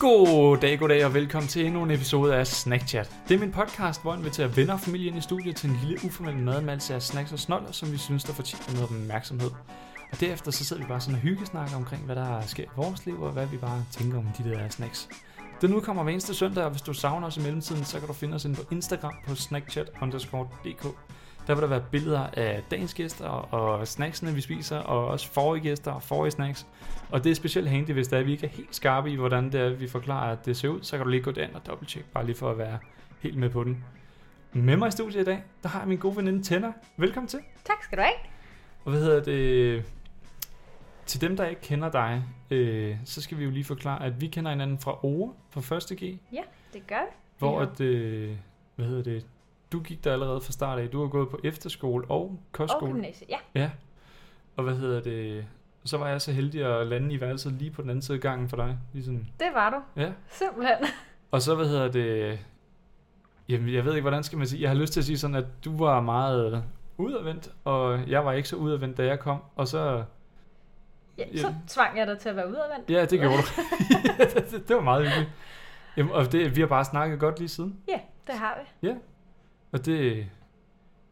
God dag, god dag og velkommen til endnu en episode af Snackchat. Det er min podcast, hvor jeg inviterer venner og familie ind i studiet til en lille uformel madmeldelse af snacks og snoller, som vi synes, der fortjener noget opmærksomhed. Og derefter så sidder vi bare sådan og hyggesnakker omkring, hvad der sker i vores liv, og hvad vi bare tænker om de der snacks. Den udkommer hver eneste søndag, og hvis du savner os i mellemtiden, så kan du finde os inde på Instagram på snackchat_dk. Der vil der være billeder af dagens gæster og snacksene, vi spiser, og også forrige gæster og forrige snacks. Og det er specielt handy, hvis det er, at vi ikke er helt skarpe i, hvordan det er, vi forklarer, at det ser ud, så kan du lige gå derind og dobbelttjekke, bare lige for at være helt med på den. Med mig i studiet i dag, der har jeg min gode veninde Tenna. Velkommen til. Tak skal du have. Og hvad hedder det? Til dem, der ikke kender dig, øh, så skal vi jo lige forklare, at vi kender hinanden fra Ore, fra 1. G, Ja, det gør vi. hvor Ja. at, øh, hvad hedder det, du gik der allerede fra start af. Du har gået på efterskole og Og kostskole. gymnasiet, ja. Ja. Og hvad hedder det, så var jeg så heldig at lande i værelset lige på den anden side af gangen for dig. Lige sådan. Det var du. Ja. Simpelthen. Og så, hvad hedder det, jamen jeg ved ikke, hvordan skal man sige, jeg har lyst til at sige sådan, at du var meget udadvendt, og jeg var ikke så udadvendt, da jeg kom. Og så, Ja, Ja. så tvang jeg dig til at være udadvendt. ja, det gjorde du. det, var meget hyggeligt. Jamen, og det, vi har bare snakket godt lige siden. Ja, det har vi. Og det,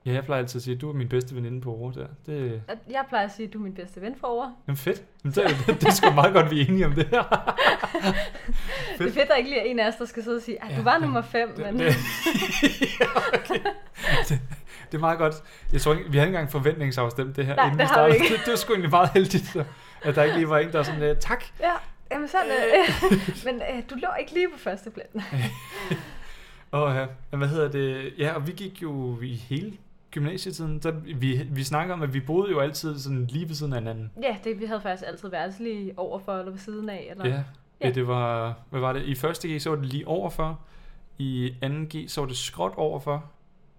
ja, jeg plejer altid at sige, at du er min bedste veninde på ord der. Det, Jeg plejer at sige, at du er min bedste ven for over. jamen fedt. Jamen, det, det, det er sgu meget godt, vi er enige om det her. Det er fedt, der ikke lige er en af os, der skal sidde og sige, at Ja, du var det- nummer 5, Det, men det, ja, okay. det, det er meget godt. Jeg tror ikke, vi har ikke engang forventningsafstemt det her, Nej, inden det vi har vi ikke. Det, det var sgu egentlig meget heldigt, så, at der ikke lige var en, der var sådan, uh, tak. ja, jamen sådan, øh, men øh, du lå ikke lige på første plan. Og ja, hvad hedder det? Ja, og vi gik jo i hele gymnasietiden, så vi, vi snakker om, at vi boede jo altid sådan lige ved siden af hinanden. Ja, det vi havde faktisk altid været lige overfor eller ved siden af. Eller... Ja. ja. Ja. det var, hvad var det? I første G, så var det lige overfor. I anden G, så var det skråt overfor.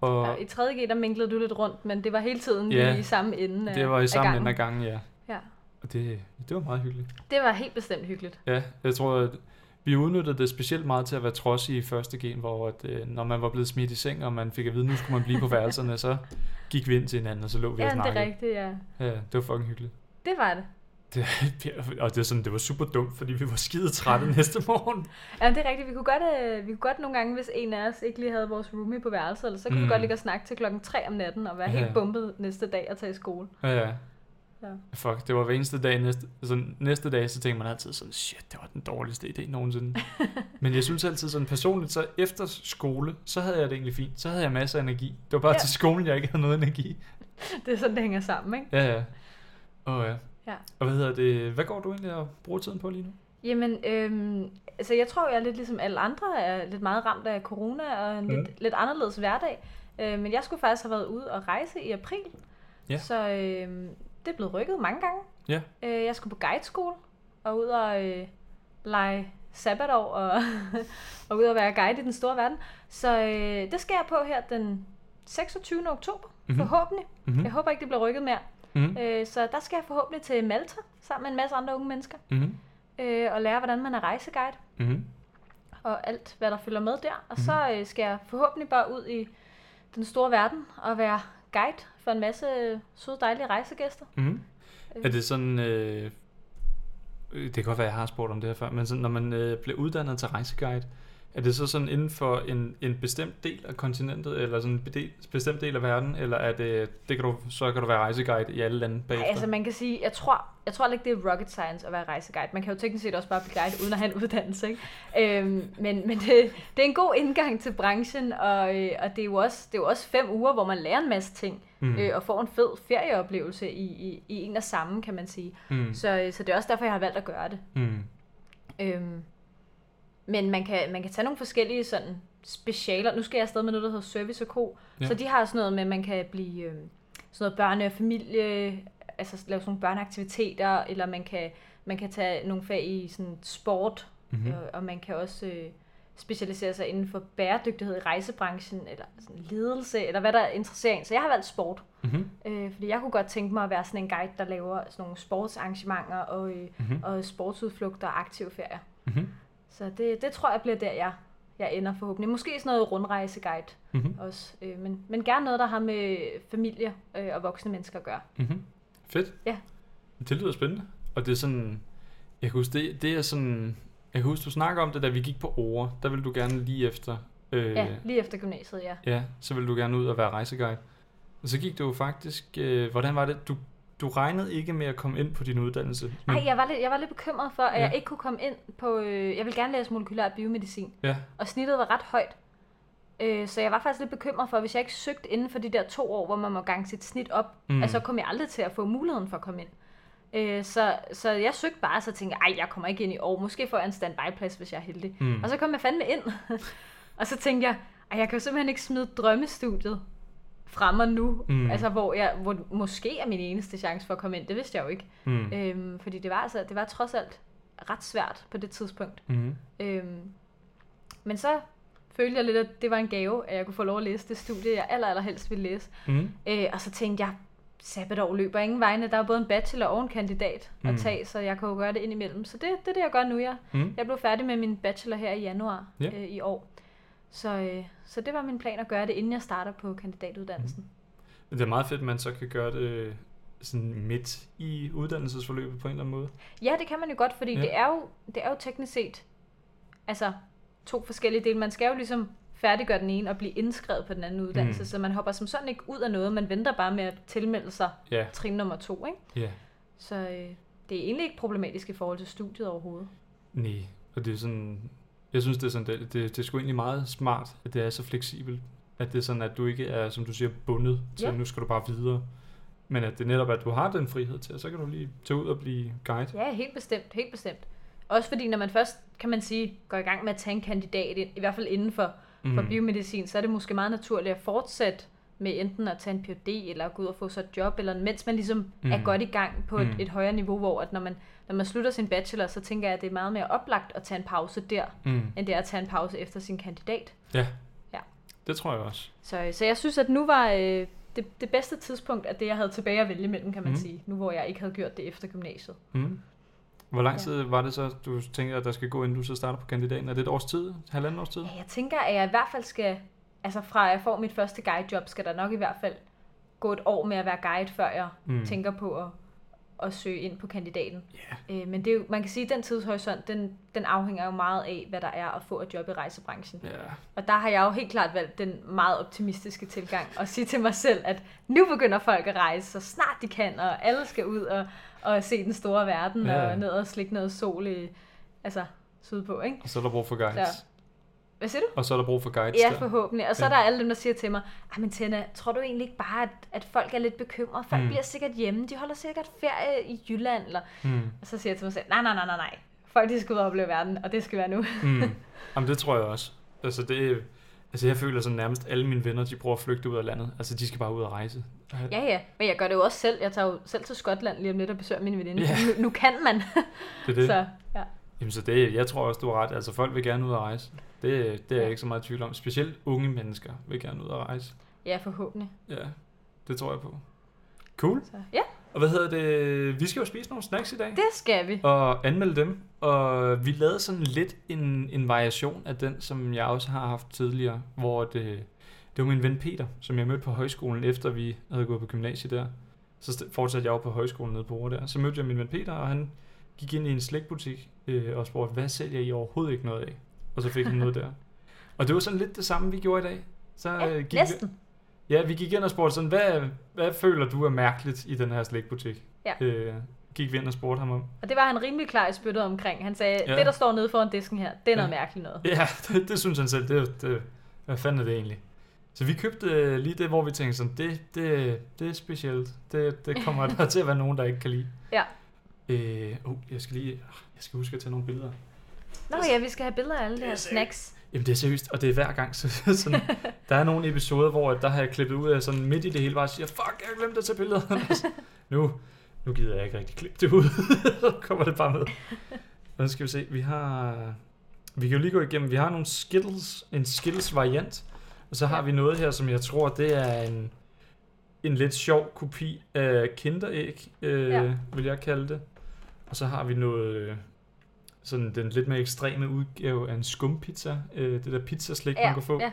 Og Ja, I 3. G, der minglede du lidt rundt, men det var hele tiden Ja, lige i samme ende af, det var i samme ende af gangen, ja. Ja. Og det, det var meget hyggeligt. Det var helt bestemt hyggeligt. Ja, jeg tror, at vi udnyttede det specielt meget til at være trodsige i første gen, hvor at, øh, når man var blevet smidt i seng, og man fik at vide, nu skulle man blive på værelserne, så gik vi ind til hinanden, og så lå vi Ja, og det er snakkede. rigtigt, ja. Ja, det var fucking hyggeligt. Det var det. Det, og det, er sådan, det var super dumt, fordi vi var skide trætte næste morgen. Ja, det er rigtigt. Vi kunne, godt, øh, vi kunne godt nogle gange, hvis en af os ikke lige havde vores roomie på værelset, så kunne. Mm. vi godt ligge og snakke til klokken 3 om natten og være Ja. helt bumpet næste dag og tage i skole. Ja, ja. Ja. Fuck, det var hver eneste dag næste, sådan, næste dag, så tænkte man altid sådan, shit, det var den dårligste idé nogensinde. Men jeg synes altid sådan personligt, så efter skole, så havde jeg det egentlig fint. Så havde jeg masser af energi. Det var bare Ja. til skolen, jeg ikke havde noget energi. Det er sådan, det hænger sammen, ikke? Ja, ja. Åh ja. Ja. Og hvad hedder det, hvad går du egentlig og bruger tiden på lige nu? Jamen, øhm, altså jeg tror, jeg er lidt ligesom alle andre, er lidt meget ramt af corona og en Mm. lidt, lidt anderledes hverdag. Øh, men jeg skulle faktisk have været ude og rejse i april. Ja. Så øhm, det er blevet rykket mange gange. Ja. Øh, jeg skulle på guideskole og ud og øh, lege sabbatår og, og ud og være guide i den store verden. Så øh, det skal jeg på her den 26. oktober, Mhm. mm-hmm. forhåbentlig. Mm-hmm. Jeg håber ikke, det bliver rykket mere. Mm-hmm. Øh, så der skal jeg forhåbentlig til Malta sammen med en masse andre unge mennesker Mm-hmm. øh, og lære, hvordan man er rejseguide Mm-hmm. og alt, hvad der følger med der. Og Mhm. så øh, skal jeg forhåbentlig bare ud i den store verden og være guide for en masse søde, dejlige rejsegæster. Mm-hmm. Er det sådan, øh, øh, det kan godt være, jeg har spurgt om det her før, men sådan, når man øh, bliver uddannet til rejseguide, er det så sådan inden for en, en bestemt del af kontinentet, eller sådan en bestemt del af verden, eller er det, det kan du, så kan du være rejseguide i alle lande Ej, bagefter? altså man kan sige, jeg tror, jeg tror ikke, det er rocket science at være rejseguide. Man kan jo teknisk set også bare blive guide uden at have en uddannelse, ikke? Øhm, men men det, det er en god indgang til branchen, og, øh, og det, er jo også, det er jo også fem uger, hvor man lærer en masse ting, mm. øh, og får en fed ferieoplevelse i, i, i en og samme, kan man sige. mm. Så, øh, så det er også derfor, jeg har valgt at gøre det. Mm. Øhm, men man kan, man kan tage nogle forskellige sådan specialer. Nu skal jeg afsted med noget, der hedder service og co. Ja. Så de har sådan noget med, at man kan blive øhm, sådan noget børne- og familie, altså lave sådan nogle børneaktiviteter, eller man kan, man kan tage nogle fag i sådan sport, Mm-hmm. mm. og, og man kan også øh, specialisere sig inden for bæredygtighed i rejsebranchen, eller sådan ledelse, eller hvad der interesserer en. Så jeg har valgt sport, Mm-hmm. øh, fordi jeg kunne godt tænke mig at være sådan en guide, der laver sådan nogle sportsarrangementer og, øh, Mm-hmm. og sportsudflugter og aktive ferier. Mm-hmm. Så det, det tror jeg bliver der, jeg, jeg ender forhåbentlig. Måske sådan noget rundrejseguide Mm-hmm. også, øh, men, men gerne noget, der har med familie øh, og voksne mennesker at gøre. Mm-hmm. Fedt. Ja. Det lyder spændende. Og det er sådan, jeg kan huske, det, det er sådan, Jeg kan huske, du snakker om det, da vi gik på Ore. Der ville du gerne lige efter... Øh, Ja, lige efter gymnasiet, ja. ja, så ville du gerne ud og være rejseguide. Og så gik du jo faktisk... Øh, hvordan var det? Du, du regnede ikke med at komme ind på din uddannelse. Nej, jeg var lidt, jeg var lidt bekymret for, at Ja. jeg ikke kunne komme ind på... Øh, jeg ville gerne læse molekylær biomedicin, Ja, og snittet var ret højt. Øh, så jeg var faktisk lidt bekymret for, hvis jeg ikke søgte inden for de der to år, hvor man må gange sit snit op, Mm. mm. altså kom jeg aldrig til at få muligheden for at komme ind. Øh, så, så jeg søgte bare, så tænkte jeg, ej, jeg kommer ikke ind i år. Måske får jeg en standby-plads, hvis jeg er heldig. Mm. Og så kom jeg fandme ind. og så tænkte jeg, ej, jeg kan jo simpelthen ikke smide drømmestudiet fra mig nu. Mm. Altså, hvor, jeg, hvor måske er min eneste chance for at komme ind. Det vidste jeg jo ikke. Mm. Øhm, fordi det var, altså, det var trods alt ret svært på det tidspunkt. Mm. Øhm, men så følte jeg lidt, at det var en gave, at jeg kunne få lov at læse det studie, jeg aller, aller helst ville læse. Mm. Øh, og så tænkte jeg, sabbatår løber ingen vegne. Der er både en bachelor og en kandidat Mm. at tage, så jeg kan jo gøre det indimellem. Så det, det er det, jeg gør nu. Jeg, Mm. jeg blev færdig med min bachelor her i januar Ja. øh, i år. Så, øh, så det var min plan at gøre det, inden jeg starter på kandidatuddannelsen. Men det er meget fedt, at man så kan gøre det sådan midt i uddannelsesforløbet på en eller anden måde. Ja, det kan man jo godt, fordi Ja. ja. det, er jo, det er jo teknisk set altså to forskellige dele. Man skal jo ligesom færdiggøre den ene og blive indskrevet på den anden uddannelse, Mm. så man hopper som sådan ikke ud af noget, man venter bare med at tilmelde sig Ja, trin nummer to, ikke? ja. Så øh, det er egentlig ikke problematisk i forhold til studiet overhovedet. Nej, og det er sådan... Jeg synes, det er sådan, det, det, det er sgu egentlig meget smart, at det er så fleksibelt. At det er sådan, at du ikke er, som du siger, bundet til, at nu skal du bare videre. Men at det netop er, at du har den frihed til, og så kan du lige tage ud og blive guide. Ja, helt bestemt, helt bestemt. Også fordi, når man først, kan man sige, går i gang med at tage en kandidat, i hvert fald inden for, mm. for biomedicin, så er det måske meget naturligt at fortsætte med enten at tage en PhD, eller gå ud og få sig et job, eller mens man ligesom mm. Er godt i gang på et, Mm. et højere niveau, hvor at når man, når man slutter sin bachelor, så tænker jeg, at det er meget mere oplagt at tage en pause der, Mm. end det er at tage en pause efter sin kandidat. Ja. Ja. Det tror jeg også. Så, så jeg synes, at nu var øh, det, det bedste tidspunkt, at det, jeg havde tilbage at vælge mellem, kan man mm. sige, nu hvor jeg ikke havde gjort det efter gymnasiet. Mm. Hvor lang tid var det så, du tænker, at der skal gå, inden du så starter på kandidaten? Er det et års tid? Halvanden års tid? Ja, jeg tænker, at jeg i hvert fald skal, altså fra jeg får mit første guidejob, skal der nok i hvert fald gå et år med at være guide, før jeg Mm. tænker på at, at søge ind på kandidaten. Ja. Øh, men det er jo, man kan sige, at den tidshorisont, den, den afhænger jo meget af, hvad der er at få et job i rejsebranchen. Ja. Og der har jeg jo helt klart valgt den meget optimistiske tilgang og sige til mig selv, at nu begynder folk at rejse, så snart de kan, og alle skal ud og, og se den store verden, Ja. ja. og ned og slikke noget sol i, altså sydpå, ikke? Og så er der brug for guides. Så- Hvad siger du? Og så er der brug for guides Ja, der. forhåbentlig. Og så Ja. er der alle dem, der siger til mig, "Ej, men Tina, tror du egentlig ikke bare, at, at folk er lidt bekymrede? Folk mm. bliver sikkert hjemme, de holder sikkert ferie i Jylland. Eller... Mm. Og så siger jeg til mig selv, nej, nej, nej, nej, nej. Folk de skal ud og opleve verden, og det skal være nu. Mm. Jamen, det tror jeg også. Altså, det, altså, jeg føler sådan nærmest alle mine venner, de prøver at flygte ud af landet. Altså, de skal bare ud og rejse. Ja, ja. Men jeg gør det jo også selv. Jeg tager jo selv til Skotland lige om lidt og besøger min veninde. Ja. Nu, nu kan man. Det er det. Så, ja. Jamen, så det, jeg tror også, du har ret. Altså, folk vil gerne ud og rejse. Det, det er jeg ikke så meget i tvivl om. Specielt unge mennesker vil gerne ud og rejse. ja, forhåbentlig. Ja, det tror jeg på. Cool. Så, ja, Og hvad hedder det? Vi skal jo spise nogle snacks i dag. det skal vi. og anmelde dem. Og vi lavede sådan lidt en, en variation af den, som jeg også har haft tidligere, hvor det, det var min ven Peter, som jeg mødte på højskolen, efter vi havde gået på gymnasiet der. Så fortsatte jeg jo på højskolen nede på Ore der. Så mødte jeg min ven Peter, og han gik ind i en slægtbutik øh, og spurgte, hvad sælger I overhovedet ikke noget af? Og så fik han noget der. Og det var sådan lidt det samme, vi gjorde i dag. Så Ja, øh, gik næsten. Vi, ja, vi gik ind og spurgte sådan, hvad, hvad føler du er mærkeligt i den her slægtbutik? Ja. Øh, gik vi ind og spurgte ham om. Og det var han rimelig klar i spyttet omkring. Han sagde, Ja. det der står nede foran disken her, det er noget Ja. mærkeligt noget. Ja, det, det synes han selv. Det, det, hvad fanden er det egentlig? Så vi købte øh, lige det, hvor vi tænkte sådan, det, det, det er specielt. Det, det kommer der til at være nogen, der ikke kan lide. Ja. Øh, oh, jeg skal lige, jeg skal huske at tage nogle billeder. Nå ja, vi skal have billeder af alle de er her snacks. Jamen det er seriøst, og det er hver gang. Så, sådan, der er nogle episoder, hvor der har jeg klippet ud af sådan midt i det hele, bare siger, fuck, jeg har glemt at tage billeder. nu, nu gider jeg ikke rigtig klippe det ud. så kommer det bare med. Nu skal vi se, vi har... Vi kan jo lige gå igennem, vi har nogle Skittles, en Skittles variant, og så har vi noget her, som jeg tror, det er en, en lidt sjov kopi af kinderæg, øh, Ja. vil jeg kalde det. Og så har vi noget, sådan den lidt mere ekstreme udgave af en skumpizza, øh, det der pizzaslik, man Ja, kan få. ja.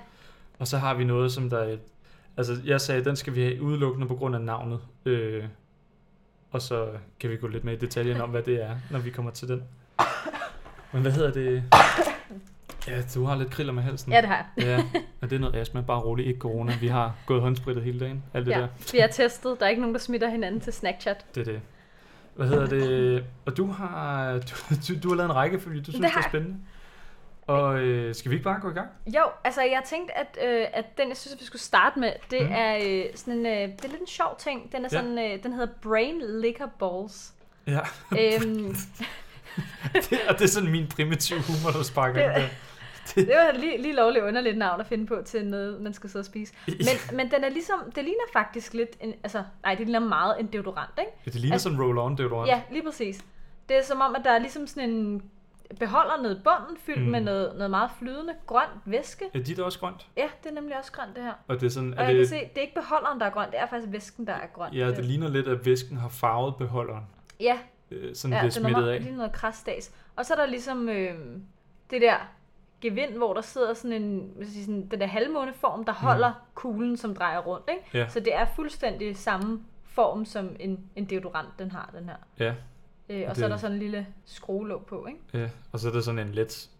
Og så har vi noget, som der er, altså jeg sagde, den skal vi have udelukkende på grund af navnet. Øh, og så kan vi gå lidt mere i detaljen om, hvad det er, når vi kommer til den. Men hvad hedder det? Ja, du har lidt kriller med halsen. Ja, det har jeg. Ja, og det er noget astma. Bare roligt, ikke corona. Vi har gået håndsprittet hele dagen. Alt det Ja, der. vi er testet. Der er ikke nogen, der smitter hinanden til Snackchat. Det er det. Hvad hedder det? Og du har, du, du, du har lavet en rækkefølge, du synes, det, har er spændende. Og øh, skal vi ikke bare gå i gang? Jo, altså jeg tænkte, at, øh, at den, jeg synes, at vi skulle starte med, det mm. er øh, sådan en, øh, det er lidt en sjov ting. Den er Ja. sådan, øh, den hedder Brain Liquor Balls. Ja, øhm, det, og det er sådan min primitive humor, der sparker Det- ind der. Det var lige, lige lovligt underligt navn at finde på til noget, man skal sidde og spise. Men, men den er ligesom, det ligner faktisk lidt, en, altså, nej, det ligner meget en deodorant, ikke? Ja, det ligner Altså- sådan roll-on deodorant. Ja, lige præcis. Det er som om, at der er ligesom sådan en beholder nede i bunden, fyldt Mm. med noget, noget meget flydende grønt væske. Ja, dit er også grønt. Ja, det er nemlig også grønt, det her. Og det er sådan, Og er jeg kan det, se, det er ikke beholderen, der er grøn, det er faktisk væsken, der er grøn. ja, det ligner lidt, at væsken har farvet beholderen. Ja, Øh, sådan ja det er er smittet af. lige noget krasdags. Og så er der ligesom øh, det der gevind, hvor der sidder sådan en, skal jeg sådan, den der halvmåneform, der holder mm. kuglen, som drejer rundt. Ikke? Ja. Så det er fuldstændig samme form, som en, en deodorant, den har, den her. Ja, Øh, og Det- så er der sådan en lille skruelåg på, ikke? ja. Og så er der sådan en let,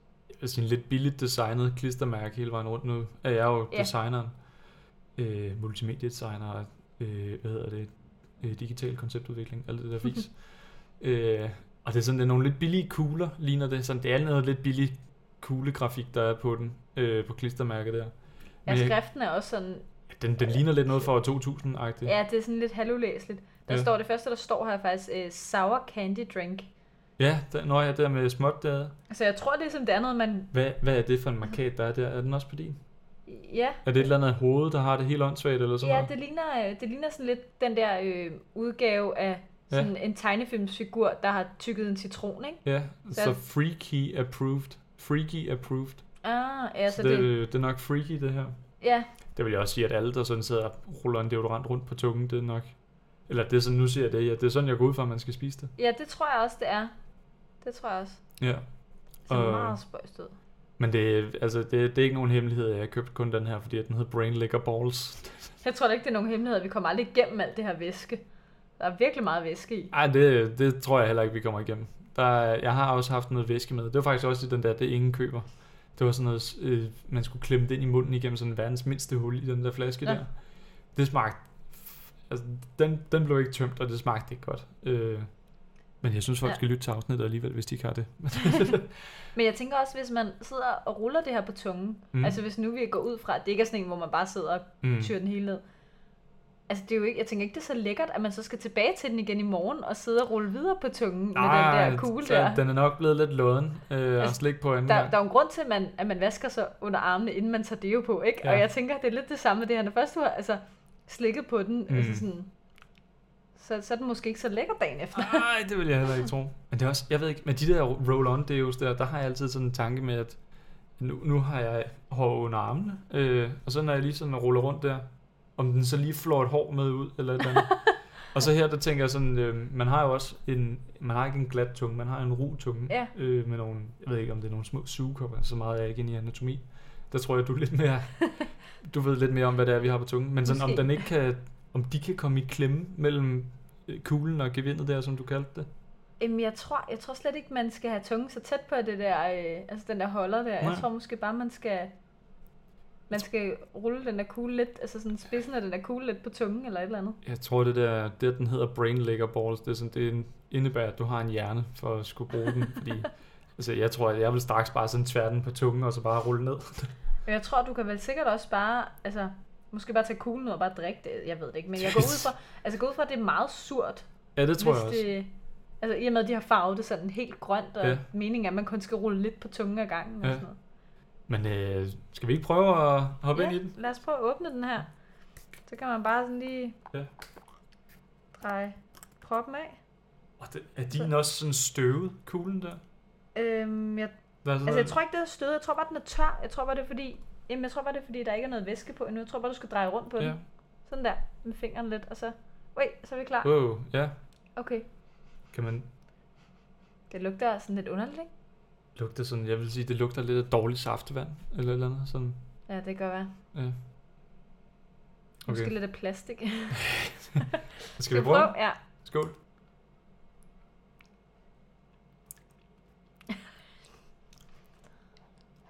altså en lidt billigt designet klistermærke hele vejen rundt. Nu er jeg jo Ja. designeren, øh, multimediedesigner, og, øh, hvad hedder det, øh, digital konceptudvikling, alt det der fis. øh, og det er sådan, det er nogle lidt billige kugler, ligner det. Sådan, det er noget lidt billig kuglegrafik, der er på den, øh, på klistermærket der. Ja, Men jeg- skriften er også sådan, den, den ligner lidt noget fra år 2000-agtigt. ja, det er sådan lidt halvulæsligt. Der Ja. ja. står det første, der står her faktisk, øh, sour candy drink. Ja, der, når jeg der med småt der. Altså jeg tror, det er som det noget, man, Hvad, hvad er det for en markat, der er der? Er den også på din? ja, Er det et eller andet hoved, der har det helt åndssvagt eller sådan Ja, noget? det ligner, øh, det ligner sådan lidt den der øh, udgave af Ja. sådan en tegnefilmsfigur, der har tykket en citron, ikke? Ja, så, Så- freaky approved. Freaky approved. Ah, ja, Så så det, det, det, er nok freaky, det her. ja, Det vil jeg også sige, at alle, der sådan sidder og ruller en deodorant rundt på tungen, det er nok... Eller det er sådan, nu siger jeg det, ja, det er sådan, jeg går ud fra, at man skal spise det. ja, det tror jeg også, det er. Det tror jeg også. Ja. Så Og- meget spøjst ud. Men det, er- altså, det, det er ikke nogen hemmelighed, jeg købte kun den her, fordi den hedder Brain Liquor Balls. Jeg tror da ikke, det er nogen hemmelighed. Vi kommer aldrig igennem alt det her væske. Der er virkelig meget væske i. Ej, det, det tror jeg heller ikke, vi kommer igennem. Der, er- jeg har også haft noget væske med. Det var faktisk også i den der, det ingen køber. Det var sådan noget, øh, man skulle klemme det ind i munden igennem sådan verdens mindste hul i den der flaske Ja. der. Det smagte... Altså, den, den blev ikke tømt, og det smagte ikke godt. Øh, men jeg synes, folk Ja. skal lytte til afsnittet alligevel, hvis de ikke har det. Men jeg tænker også, hvis man sidder og ruller det her på tungen, mm. altså hvis nu vi går ud fra, at det ikke er sådan en, hvor man bare sidder og mm. tyrer den hele ned. Altså det er jo ikke, jeg tænker ikke, det er så lækkert, at man så skal tilbage til den igen i morgen og sidde og rulle videre på tungen med den der kugle der. den er nok blevet lidt låden øh, og Altså, slik på anden Der, der er jo en grund til, at man, at man vasker sig under armene, inden man tager deo på, ikke? Ja. Og jeg tænker, det er lidt det samme med det her. Når først du har altså, slikket på den, mm. altså sådan, så, så er den måske ikke så lækker dagen efter. Nej, det vil jeg heller ikke tro. Men det er også, jeg ved ikke, med de der roll-on deos der, der har jeg altid sådan en tanke med, at nu, nu har jeg hår under armene, øh, og så når jeg lige sådan ruller rundt der, om den så lige flår et hår med ud, eller et eller andet. og så her, der tænker jeg sådan, øh, man har jo også en, man har ikke en glat tunge, man har en ru tunge, Ja. øh, med nogle, jeg ved ikke, om det er nogle små sugekopper, så meget er jeg ikke inde i anatomi. Der tror jeg, du er lidt mere, du ved lidt mere om, hvad det er, vi har på tungen. Men sådan, om den ikke kan, om de kan komme i klemme mellem øh, kuglen og gevindet der, som du kaldte det. Jamen, jeg tror, jeg tror slet ikke, man skal have tungen så tæt på det der, øh, altså den der holder der. Nej. Jeg tror måske bare, man skal, man skal rulle den der kugle lidt, altså sådan spidsen af den der kugle lidt på tungen eller et eller andet. Jeg tror, det der, det den hedder Brain Liquor Balls, det, er sådan, det indebærer, at du har en hjerne for at skulle bruge den. Fordi, altså, jeg tror, at jeg vil straks bare sådan tvære den på tungen, og så bare rulle ned. Jeg tror, du kan vel sikkert også bare, altså, måske bare tage kuglen ud og bare drikke det. Jeg ved det ikke, men jeg går ud fra, altså går ud fra, at det er meget surt. Ja, det tror jeg også. det, altså i og med, at de har farvet det sådan helt grønt, og Ja. ja. meningen er, at man kun skal rulle lidt på tungen ad gangen. Og Ja. sådan noget. Men øh, skal vi ikke prøve at hoppe ja, ind i den? lad os prøve at åbne den her. Så kan man bare sådan lige Ja. dreje proppen af. Og det, er din også sådan støvet, kuglen der? Øhm, jeg, altså, jeg tror ikke, det er stød. Jeg tror bare, den er tør. Jeg tror bare, det er fordi... Jamen, jeg tror bare, det er fordi, der ikke er noget væske på endnu. Jeg tror bare, du skal dreje rundt på Ja. den. Sådan der, med fingeren lidt, og så... Wait, så er vi klar. Wow, ja. Okay. Kan man Det lugter sådan lidt underligt, ikke? Lugte sådan, jeg vil sige, det lugter lidt af dårligt saftevand, eller eller andet sådan. Ja, det kan være. Ja. Måske Okay. lidt af plastik. Skal vi prøve? den? Ja. Skål.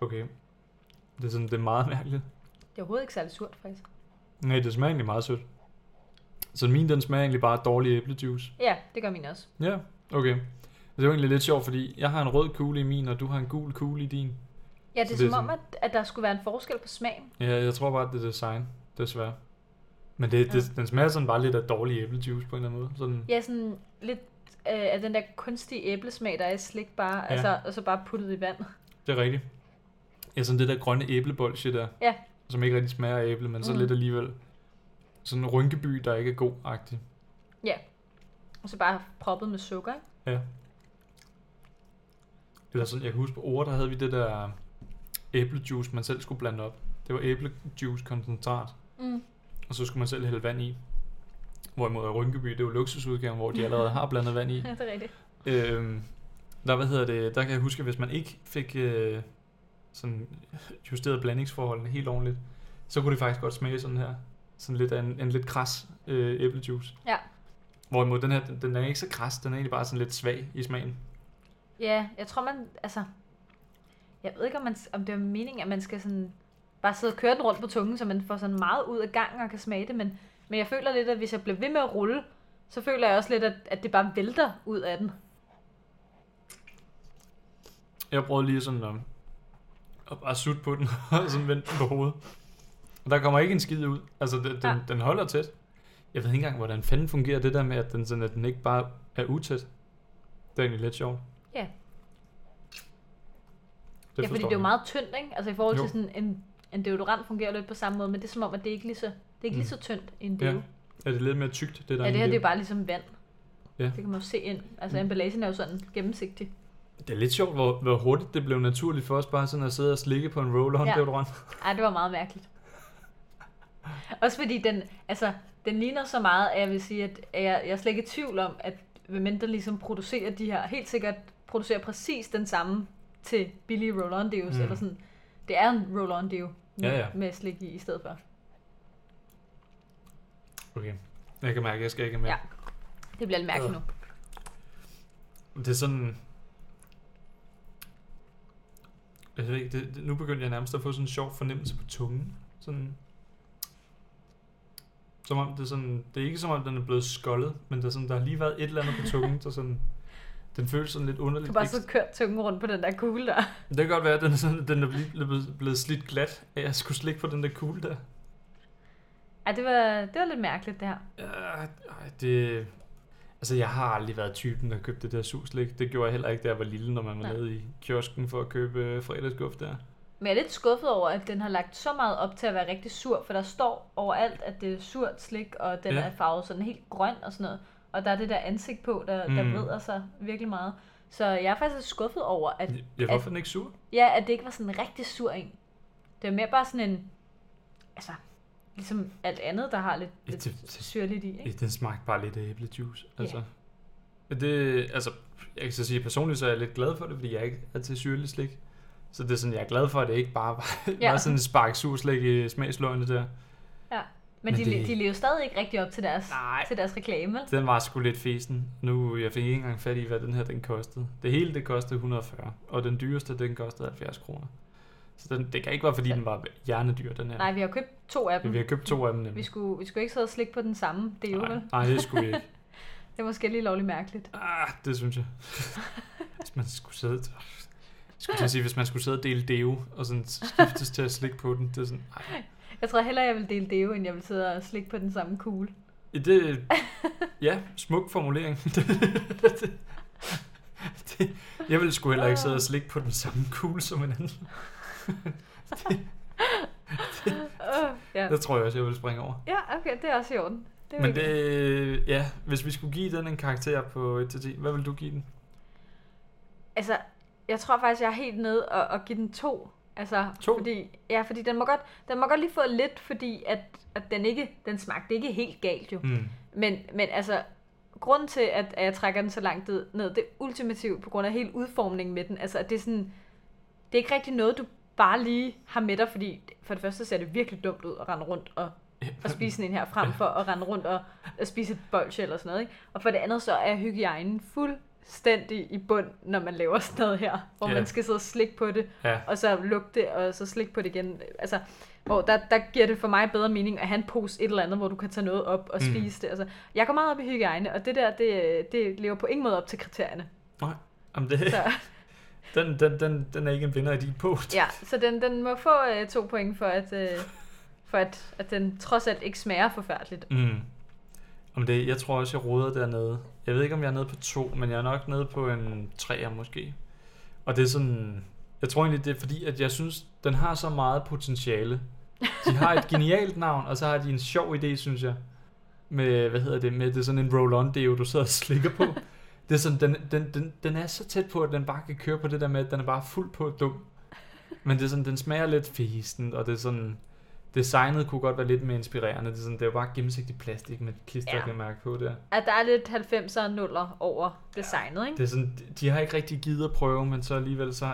Okay. Det er sådan, det er meget mærkeligt. Det er overhovedet ikke særlig surt, faktisk. Nej, det smager egentlig meget sødt. Så min, den smager egentlig bare dårlig æblejuice. Ja, det gør min også. Ja, okay. Det er jo egentlig lidt sjovt, fordi jeg har en rød kugle i min, og du har en gul kugle i din. Ja, det Så er det er som om, at, at der skulle være en forskel på smagen. Ja, jeg tror bare, det er design, desværre. Men det, det, den smager sådan bare lidt af dårlig æblejuice på en eller anden måde. Sådan, Ja, sådan lidt øh, af den der kunstige æblesmag, der er i slik bare, ja. altså, og så bare puttet i vand. det er rigtigt. Ja, sådan det der grønne æblebolsje der. Ja. Som ikke rigtig smager af æble, men så Mm. lidt alligevel. Sådan en rynkeby, der ikke er god-agtig. Og så bare proppet med sukker. ikke? Eller sådan, jeg kan huske på ord, der havde vi det der æblejuice, man selv skulle blande op. Det var æblejuice koncentrat, Mm. og så skulle man selv hælde vand i. Hvorimod Rynkeby, det er jo luksusudgaven, hvor de allerede har blandet vand i. Ja, det er rigtigt. Øhm, der, hvad hedder det, der kan jeg huske, at hvis man ikke fik øh, sådan justeret blandingsforholdene helt ordentligt, så kunne det faktisk godt smage sådan her. Sådan lidt af en, en lidt kras øh, æblejuice. Ja. Hvorimod den her, den, den er ikke så kras, den er egentlig bare sådan lidt svag i smagen. Ja, jeg tror man, altså, jeg ved ikke, om, man, om det er meningen, at man skal sådan bare sidde og køre den rundt på tungen, så man får sådan meget ud af gangen og kan smage det, men, men jeg føler lidt, at hvis jeg bliver ved med at rulle, så føler jeg også lidt, at, at det bare vælter ud af den. Jeg prøvede lige sådan at, at bare sutte på den, og sådan vente den på hovedet. Og der kommer ikke en skid ud. Altså, den, den, Ja. den holder tæt. Jeg ved ikke engang, hvordan fanden fungerer det der med, at den, sådan, at den ikke bare er utæt. Det er egentlig lidt sjovt. Ja. Det ja, fordi det er jo meget tyndt, ikke? Altså i forhold Jo. til sådan en, en deodorant fungerer lidt på samme måde, men det er som om, at det er ikke lige så, det er ikke lige Mm. så tyndt en Ja, deo. Er det lidt mere tykt, det der Ja, det her det er bare ligesom vand. Ja. Det kan man jo se ind. Altså Mm. emballagen er jo sådan gennemsigtig. Det er lidt sjovt, hvor, hvor hurtigt det blev naturligt for os bare sådan at sidde og slikke på en roll-on Ja. deodorant. Ej, det var meget mærkeligt. Også fordi den, altså, den ligner så meget, at jeg vil sige, at jeg, jeg er slet ikke i tvivl om, at Vementa ligesom producerer de her, helt sikkert producerer præcis den samme til billige roll-on deos, Mm. eller sådan. Det er en roll-on deo med, Ja, ja. med slik i i stedet for. Okay. Jeg kan mærke, at jeg skal ikke med. Ja. Det bliver lidt mærkeligt Øh. nu. Det er sådan... Jeg ved ikke, det, det, nu begynder jeg nærmest at få sådan en sjov fornemmelse på tungen. Sådan... Som om det er sådan... Det er ikke som om, den er blevet skoldet, men der, er sådan, der har lige været et eller andet på tungen, så sådan... Den føles sådan lidt Du underligt. har bare så kørt tungen rundt på den der kugle der. Det kan godt være, at den er, sådan, den er blevet, blevet, slidt glat at jeg skulle slikke på den der kugle der. Ej, det var, det var lidt mærkeligt det her. Ja, ej, det... Altså, jeg har aldrig været typen, der købte det der suslik. Det gjorde jeg heller ikke, da jeg var lille, når man var Nej. nede i kiosken for at købe øh, fredagsguft der. Men jeg er lidt skuffet over, at den har lagt så meget op til at være rigtig sur, for der står overalt, at det er surt slik, og den ja. er farvet sådan helt grøn og sådan noget. Og der er det der ansigt på, der, mm. der vrider sig virkelig meget. Så jeg er faktisk skuffet over, at, Ja, hvorfor er den ikke sur? ja, at det ikke var sådan en rigtig sur en. Det var mere bare sådan en, altså, ligesom alt andet, der har lidt, Ja, lidt det- det- syrligt i. Ja, Ikke? den smagte bare lidt af æblejuice. Ja. Altså. Det, altså, jeg kan så sige, personligt så er jeg lidt glad for det, fordi jeg ikke er til syrlig slik. Så det er sådan, jeg er glad for, at det ikke bare var, ja. Ja. var sådan en spark surslik i smagsløgene der. Men, Men de, det- de lever stadig ikke rigtig op til deres, Nej. til deres reklame. Den var sgu lidt fesen. Nu, jeg fik ikke engang fat i, hvad den her den kostede. Det hele, det kostede 140, og den dyreste, den kostede 70 kroner. Så den, det kan ikke være, fordi den var hjernedyr, den her. Nej, vi har købt to af Ja, dem. vi har købt to af dem Vi nemlig. skulle, vi skulle ikke sidde og slikke på den samme deo, Nej, vel? nej, det skulle vi ikke. Det er måske lige lovligt mærkeligt. Ah, det synes jeg. Hvis man skulle sidde... Jeg skulle at sige, hvis man skulle sidde og dele deo, og sådan skiftes til at slikke på den, det er sådan... Ej. Jeg tror hellere, jeg vil dele deo, end jeg vil sidde og slikke på den samme kugle. Det, ja, smuk formulering. det, det, det, jeg vil sgu heller ikke sidde og slikke på den samme kugle som en anden. Uh, ja. Det tror jeg også, jeg vil springe over. ja, okay, det er også i orden. Det Men det, ja, hvis vi skulle give den en karakter på 1-10, hvad vil du give den? Altså, jeg tror faktisk, jeg er helt nede og, og give den to. Altså, To? Fordi, ja, fordi den må, godt, den må godt lige få lidt, fordi at, at den ikke, den smagte ikke helt galt jo. Hmm. Men, men altså, grunden til, at, at jeg trækker den så langt ned, det er ultimativt på grund af hele udformningen med den. Altså, at det er sådan, det er ikke rigtig noget, du bare lige har med dig, fordi for det første ser det virkelig dumt ud at rende rundt og, og spise sådan en her, frem for at rende rundt og, og spise et bolsje eller sådan noget. Ikke? Og for det andet, så er hygiejnen fuldstændig fuldstændig i bund, når man laver sådan noget her, hvor Ja. man skal sidde og slikke på det, Ja. og så lugte, og så slikke på det igen. Altså, hvor der, der giver det for mig bedre mening at have en pose et eller andet, hvor du kan tage noget op og Mm. spise det. Altså, jeg går meget op i hygiejne, og det der, det, det lever på ingen måde op til kriterierne. Jamen det, Så, den, den, den, den er ikke en vinder i din post. ja, så den, den må få øh, to point for, at, øh, for at, at den trods alt ikke smager forfærdeligt. Mm. Om det, jeg tror også, jeg roder dernede. Jeg ved ikke, om jeg er nede på to, men jeg er nok nede på en treer måske. Og det er sådan... Jeg tror egentlig, det er fordi, at jeg synes, den har så meget potentiale. De har et genialt navn, og så har de en sjov idé, synes jeg. Med, hvad hedder det, med det er sådan en roll-on deo, du sidder og slikker på. Det er sådan, den, den, den, den er så tæt på, at den bare kan køre på det der med, at den er bare fuld på dum. Men det er sådan, den smager lidt fesen, og det er sådan... Designet kunne godt være lidt mere inspirerende. Det er, sådan, det er jo bare gennemsigtig plastik med et klister, Ja. ja. på der. At der er lidt 90'er og nuller over designet, ikke? Det er sådan, de har ikke rigtig givet at prøve, men så alligevel så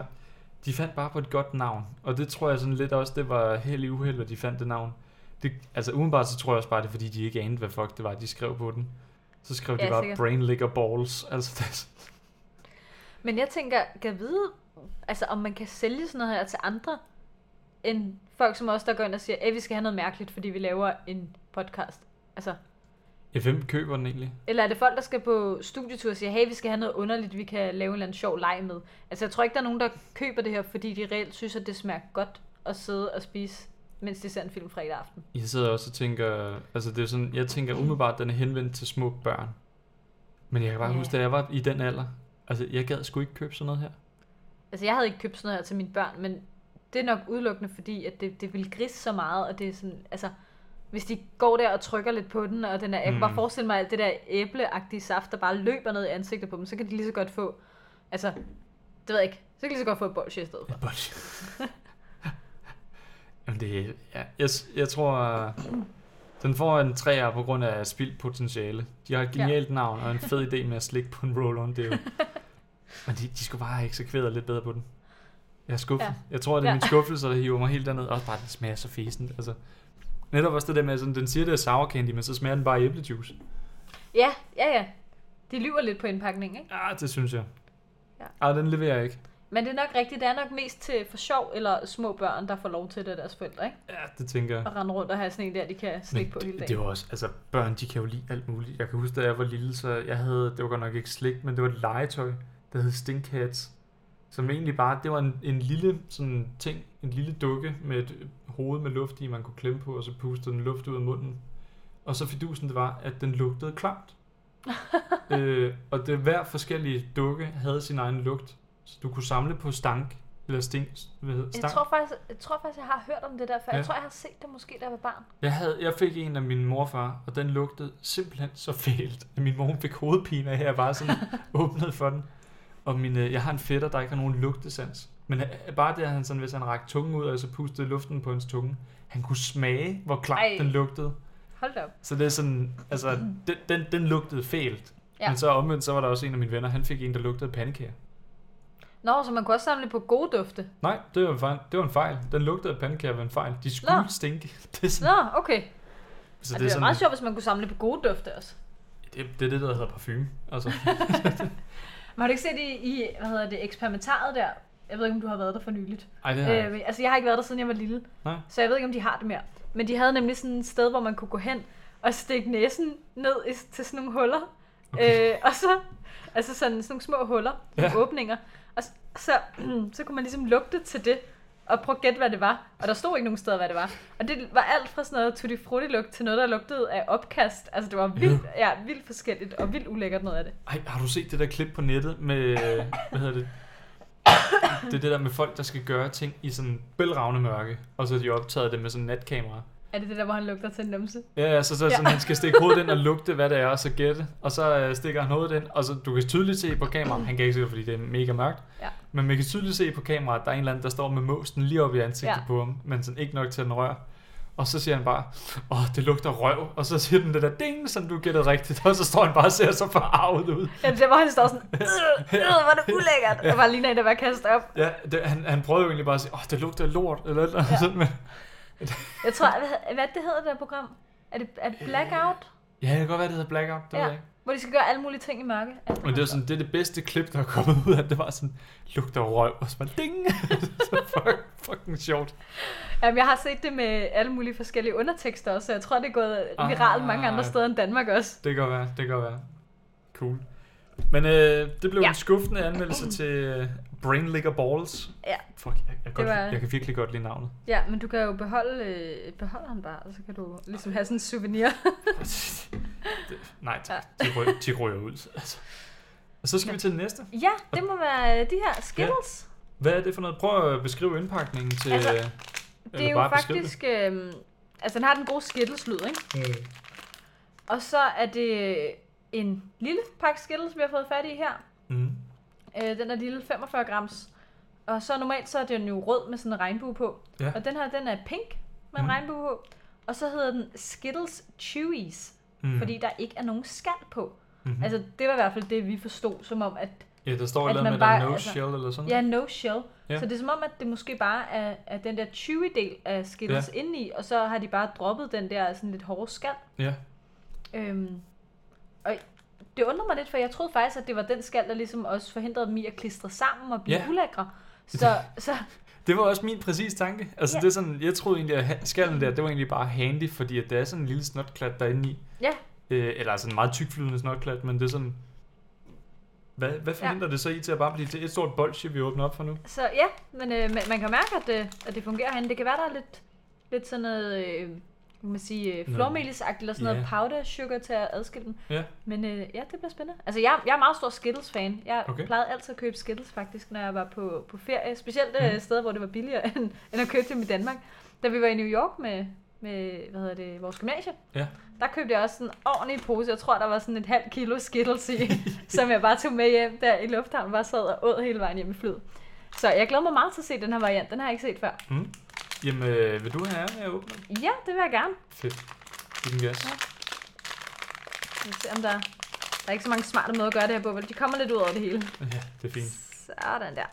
de fandt bare på et godt navn. Og det tror jeg sådan lidt også, det var held i uheld, at de fandt det navn. Det, altså umiddelbart så tror jeg også bare, det er fordi, de ikke anede, hvad fuck det var, de skrev på den. Så skrev de Ja, bare sikkert. brain liquor balls. Altså, det, Men jeg tænker, kan vide, altså om man kan sælge sådan noget her til andre, end folk som os, der går ind og siger, at vi skal have noget mærkeligt, fordi vi laver en podcast. Altså, ja, hvem køber den egentlig? eller er det folk, der skal på studietur og siger, hey, vi skal have noget underligt, vi kan lave en eller anden sjov leg med. Altså, jeg tror ikke, der er nogen, der køber det her, fordi de reelt synes, at det smager godt at sidde og spise, mens de ser en film fredag aften. Jeg sidder også og tænker, altså det er sådan, jeg tænker umiddelbart, at den er henvendt til små børn. Men jeg kan bare Ja. huske, da jeg var i den alder, altså jeg gad sgu ikke købe sådan noget her. Altså, jeg havde ikke købt sådan noget her til mine børn, men det er nok udelukkende fordi, at det, det vil grisse så meget, og det er sådan, altså, hvis de går der og trykker lidt på den, og den er, jeg kan Mm. bare forestille mig, at det der æbleagtige saft, der bare løber ned i ansigtet på dem, så kan de lige så godt få, altså, det ved jeg ikke, så kan de lige så godt få et bolsje i stedet for. Jamen det, ja, jeg, jeg tror, øh, den får en træer på grund af spildt potentiale. De har et genialt ja. navn og en fed idé med at slikke på en roll-on deo. Men de, de skulle bare have eksekveret lidt bedre på den. Jeg er skuffet. Ja. Jeg tror, det er Ja. min skuffelse, der hiver mig helt derned. Også bare, den smager så fæsent. Altså, netop også det der med, sådan, den siger, det er sour candy, men så smager den bare æblejuice. Ja, ja, ja. De lyver lidt på indpakningen, ikke? Ja, det synes jeg. Ja. Ej, den leverer jeg ikke. Men det er nok rigtigt, det er nok mest til for sjov, eller små børn, der får lov til det af deres forældre, ikke? Ja, det tænker jeg. Og rende rundt og have sådan en der, de kan slikke på hele det, dagen. det var også, altså børn, de kan jo lide alt muligt. Jeg kan huske, da jeg var lille, så jeg havde, det var godt nok ikke slik, men det var et legetøj, der hed Stinkheads. Som egentlig bare, det var en, en lille sådan ting, en lille dukke med et hoved med luft i, man kunne klemme på, og så pustede den luft ud af munden. Og så fidusen det var, at den lugtede klamt. øh, og det hver forskellige dukke havde sin egen lugt. Så du kunne samle på stank, eller stink, hvad hedder, Jeg stank. tror, faktisk, jeg tror faktisk, jeg har hørt om det der før. Ja. Jeg tror, jeg har set det måske, da jeg var barn. Jeg, havde, jeg fik en af min morfar, og den lugtede simpelthen så fælt, at min mor fik hovedpine af, at jeg bare sådan åbnede for den. Og min, øh, jeg har en fætter, der ikke har nogen lugtesans. Men øh, bare det, at han sådan, hvis han rakte tungen ud, og så pustede luften på hans tunge, han kunne smage, hvor klart den lugtede. Hold op. Så det er sådan, altså, den, den, den lugtede fælt. Ja. Men så omvendt, så var der også en af mine venner, han fik en, der lugtede pandekager. Nå, så man kunne også samle på gode dufte. Nej, det var en fejl. Det var en fejl. Den lugtede af pandekager var en fejl. De skulle Nå. stinke. Det er, sådan, Nå, okay. så det, det er er sådan, meget sjovt, hvis man kunne samle på gode dufte også. det, det er det, der hedder parfume. Altså, Men har du ikke set i, i hvad hedder det, eksperimentaret der? Jeg ved ikke, om du har været der for nyligt. ej, det har jeg Øh, altså, jeg har ikke været der, siden jeg var lille. Nej. Så jeg ved ikke, om de har det mere. Men de havde nemlig sådan et sted, hvor man kunne gå hen og stikke næsen ned i, til sådan nogle huller. Okay. Øh, og så, altså sådan, sådan nogle små huller, ja. Åbninger. Og s- så, så kunne man ligesom lugte til det, og prøve at gætte, hvad det var. Og der stod ikke nogen steder, hvad det var. Og det var alt fra sådan noget tutti frutti lugt til noget, der lugtede af opkast. Altså det var vildt, ja, vildt forskelligt og vildt ulækkert noget af det. Ej, har du set det der klip på nettet med, hvad hedder det? Det er det der med folk, der skal gøre ting i sådan bælragende mørke, og så har de optaget det med sådan natkamera. Er det det der, hvor han lugter til en numse? Ja, ja, så, så sådan, Ja. han skal stikke hovedet ind og lugte, hvad det er, og så gætte. Og så øh, stikker han hovedet ind, og så du kan tydeligt se på kameraet, han kan ikke se det, fordi det er mega mørkt, Ja. men man kan tydeligt se på kameraet, at der er en eller anden, der står med måsten lige op i ansigtet Ja. ja. på ham, men sådan ikke nok til at den rør. Og så siger han bare, åh, det lugter røv. Og så siger den det der ding, som du gættede rigtigt. Og så står han bare og ser så forarvet ud. Ja, det hvor han står sådan, øh, øh, er det ulækkert. Og bare ligner en, der var kastet op. Ja, det, han, han prøvede jo egentlig bare at sige, åh, det lugter lort, eller eller Ja. ja. sådan, men Jeg tror, hvad, hvad det hedder det der program? Er det, er Blackout? Ja, det kan godt være, det hedder Blackout, det Ja. ved jeg ikke. Hvor de skal gøre alle mulige ting i mørke. Men det var sådan, det er det bedste klip, der er kommet ud af. Det var sådan, lugter røv, og så bare ding. så fuck, fucking sjovt. Jamen, jeg har set det med alle mulige forskellige undertekster også, så jeg tror, det er gået viralt mange andre Ah. steder end Danmark også. Det kan være, det kan være. Cool. Men øh, det blev ja. Ja. en skuffende anmeldelse til øh, Brain Licker Balls. Ja. Fuck, jeg, jeg, godt, var- jeg kan virkelig godt lide navnet. Ja, men du kan jo beholde, øh, beholde ham bare, og så kan du ligesom have sådan en souvenir. det, nej, tak. De, ryger, de ryger ud. Altså. Og så skal vi til det næste. ja, det må være de her Skittles. Hvad er det for noget? Prøv at beskrive indpakningen til... Altså, øh, Det er jo faktisk... Øh, altså, den har den gode Skittles-lyd, ikke? Det. Og så er det en lille pakke Skittles, vi har fået fat i her. Mm. Øh, den er lille 45 grams. Og så normalt så er den jo rød med sådan en regnbue på. Ja. Og den her, den er pink med en Mm. regnbue på. Og så hedder den Skittles Chewies, Mm. fordi der ikke er nogen skal på. Mm-hmm. Altså, det var i hvert fald det, vi forstod, som om, at ja, der står et eller andet med, der bare- no altså- shell eller sådan ja, noget. no shell. Ja. Så det er som om, at det måske bare er, er den der chewy del af Skittles ja. indeni, og så har de bare droppet den der sådan lidt hårde skal. Ja. Øhm, og det undrer mig lidt, for jeg troede faktisk, at det var den skal, der ligesom også forhindrede dem i at klistre sammen og blive Ja. ulækre. Så, så Det var også min præcis tanke. Altså, Ja. det er sådan, jeg troede egentlig, at skallen der, det var egentlig bare handy, fordi at det er sådan en lille snotklat derinde i. ja, Øh, eller sådan en meget tykflydende snotklat, men det er sådan... Hvad, hvad forhindrer ja. det så i til at bare blive til et stort bolsje, vi åbner op for nu? så ja, men øh, man, man kan mærke, at det, at det fungerer herinde. Det kan være, der er lidt, lidt sådan noget, øh, man sige, øh, flormelisagtigt, eller sådan Ja. noget powder sugar til at adskille dem. Ja. Men øh, ja, det bliver spændende. Altså, jeg, jeg er meget stor Skittles-fan. Jeg Okay. plejede altid at købe Skittles, faktisk, når jeg var på, på ferie. Specielt Mhm. mm. steder, hvor det var billigere, end, end at købe dem i Danmark. Da vi var i New York med, med hvad hedder det, vores gymnasie, Ja. der købte jeg også sådan en ordentlig pose. Jeg tror, der var sådan et halvt kilo Skittles i, som jeg bare tog med hjem der i lufthavnen. Bare sad og åd hele vejen hjem i flyet. Så jeg glæder mig meget til at se den her variant. Den har jeg ikke set før. Mm. Jamen, øh, vil du have æren af at åbne den? Ja, det vil jeg gerne. Fedt. Giv den gas. Ja. Vi se, om der, der er ikke så mange smarte måder at gøre det her på. vel? De kommer lidt ud over det hele. Ja, det er fint. Sådan der.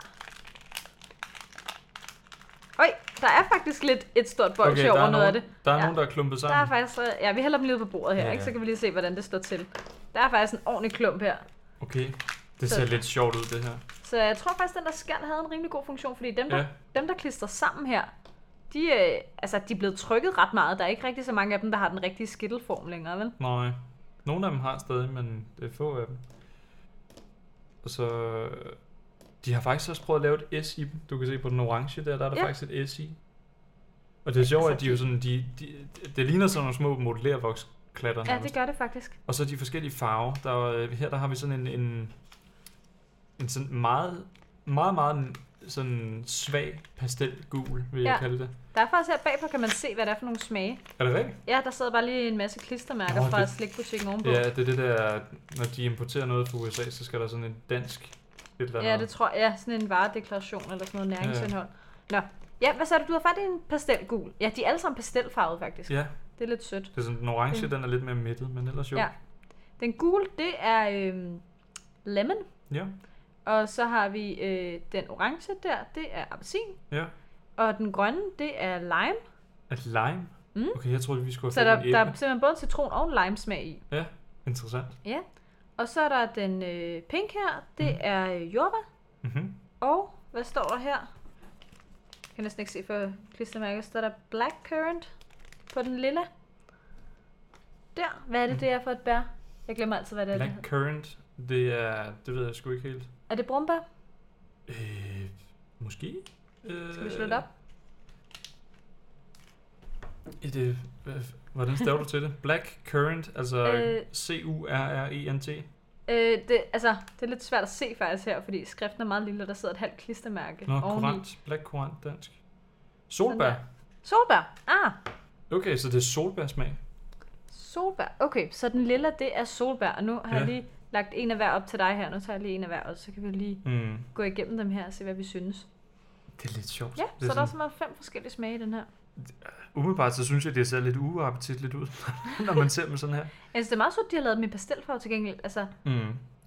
Øj, der er faktisk lidt et stort bolsje okay, over er noget af nogen, det. Der er Ja. nogen, der er klumpet Der er sammen. faktisk, øh, ja, vi hælder dem lige ud på bordet her, Ja, ja, ikke? så kan vi lige se, hvordan det står til. Der er faktisk en ordentlig klump her. Okay. Det Så- ser lidt sjovt ud, det her. Så jeg tror faktisk, den der skal havde en rimelig god funktion, fordi dem, der, Ja. dem, der klistrer sammen her, de, øh, altså, de er blevet trykket ret meget. Der er ikke rigtig så mange af dem, der har den rigtige skittelform længere, vel? Nej. Nogle af dem har stadig, men det er få af dem. Og så... De har faktisk også prøvet at lave et S i dem. Du kan se på den orange der, der er der ja. Faktisk et S i. Og det er sjovt, Altså, at de jo sådan, de, de, det ligner sådan nogle små modellervoksklatter Ja, det gør det faktisk. Og så de forskellige farver. Der er, øh, her der har vi sådan en, en, en sådan meget, meget, meget sådan svag pastelgul, vil jeg Ja. kalde det. Der er faktisk her bagpå, kan man se, hvad det er for nogle smage. Er det rigtigt? Ja, der sidder bare lige en masse klistermærker Nå, fra det- slikbutikken ovenpå. Ja, det er det der, når de importerer noget fra USA, så skal der sådan en dansk et eller andet. Ja, det tror jeg. Ja, sådan en varedeklaration eller sådan noget næringsindhold. Ja. Nå. Ja, hvad sagde du? Du har fat i en pastelgul. Ja, de er alle sammen pastelfarvede faktisk. Ja, Det er lidt sødt. det er sådan, den orange, Mm. den er lidt mere mættet, men ellers jo. Ja. Den gule, det er øhm, lemon. Ja, Og så har vi øh, den orange der, det er appelsin. ja. Og den grønne, det er lime. Er lime? Mm. Okay, jeg troede, vi skulle Så have der, i en der er simpelthen både citron og lime smag i. Ja, interessant. Ja. Og så er der den øh, pink her, det Mm. er øh, jordbær. Mm-hmm. Og hvad står der her? Jeg kan næsten ikke se for klistermærket. Så er der blackcurrant på den lille. Der. Hvad er det, Mm. det er for et bær? Jeg glemmer altid, hvad det er. det Black currant, det er, det ved jeg sgu ikke helt. Er det brumbær? Øh, måske? Øh, Skal vi slå det op? Er det, hvad, hvordan staver du til det? Black currant, altså Øh. C-U-R-R-E-N-T. Øh, det, altså, det er lidt svært at se faktisk her, fordi skriften er meget lille, og der sidder et halvt klistermærke Nå, oveni. kurant. Black kurant dansk. Solbær. Solbær. Ah, Okay, så det er solbærsmag. solbær. Okay, så den lille, det er solbær. Og nu har Ja. jeg lige lagt en af hver op til dig her. Nu tager jeg lige en af hver, og så kan vi lige Mm. gå igennem dem her og se, hvad vi synes. Det er lidt sjovt. Ja, det så der er simpelthen fem forskellige smage i den her. Umiddelbart så synes jeg, det ser lidt uappetitligt ud, når man ser dem sådan her. Altså, det er meget sødt, de har lavet dem i pastelfarve til gengæld. Altså, Mm.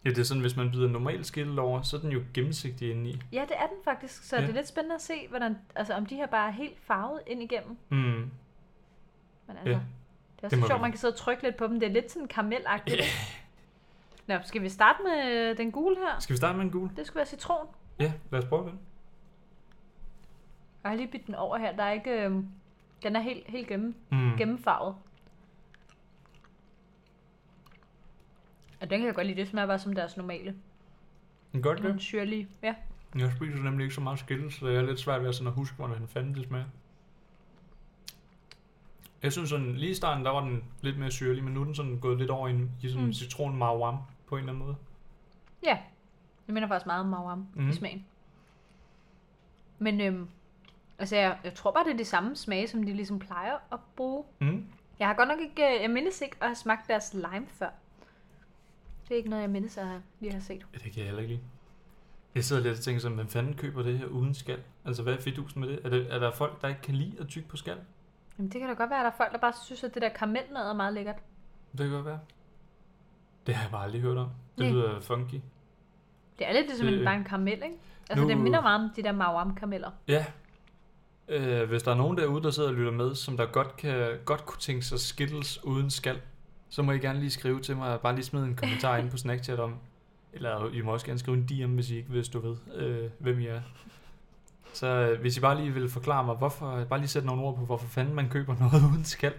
Ja, det er sådan, hvis man byder normal skilt over, så er den jo gennemsigtig indeni. ja, det er den faktisk. Så Ja. det er lidt spændende at se, hvordan, altså, om de her bare er helt farvet ind igennem. Mm. Men altså, Ja, det er det også må sjovt, man kan sidde og trykke lidt på dem. Det er lidt sådan karamelagtigt. Ja. Nå, skal vi starte med den gule her? Skal vi starte med en gul? Det skulle være citron. Ja, lad os prøve den. Jeg har lige bidt den over her. Der er ikke... Øh, den er helt, helt gennem, Mm. gennemfarvet. Og den kan jeg godt lide. Det smager bare som deres normale. Den Den det. syrlige. Ja. Jeg spiser nemlig ikke så meget skille, så jeg er lidt svært ved at, sådan at huske, hvordan fanden det smager. Jeg synes sådan, lige i starten, der var den lidt mere syrlig, men nu er den sådan gået lidt over i, en, i sådan Mm. citron marwam på en eller anden måde. Ja. Jeg minder faktisk meget om mawam mm. Mhm. i smagen. Men øhm, altså jeg, jeg tror bare, det er det samme smage, som de ligesom plejer at bruge. Mm. Jeg har godt nok ikke, øh, jeg mindes ikke at have smagt deres lime før. Det er ikke noget, jeg mindes at lige har set. Ja, det kan jeg heller ikke lide. Jeg sidder lidt og tænker sådan, hvem fanden køber det her uden skal? Altså, hvad er fidusen med det? Er, det? er der folk, der ikke kan lide at tykke på skal? Jamen det kan da godt være, at der er folk, der bare synes, at det der karamelnød er meget lækkert. Det kan godt være. Det har jeg bare aldrig hørt om. Det Nej. lyder funky. Det er lidt ligesom Det- en, bare en karamel, ikke? Altså Nu- det minder meget om de der mawam karameller. Ja. Øh, hvis der er nogen derude, der sidder og lytter med, som der godt, kan, godt kunne tænke sig Skittles uden skal, så må I gerne lige skrive til mig, bare lige smide en kommentar ind på Snackchat om, eller I må også gerne skrive en DM, hvis I ikke vil stå ved, øh, hvem I er. Så øh, hvis I bare lige vil forklare mig, hvorfor, bare lige sætte nogle ord på, hvorfor fanden man køber noget uden skal,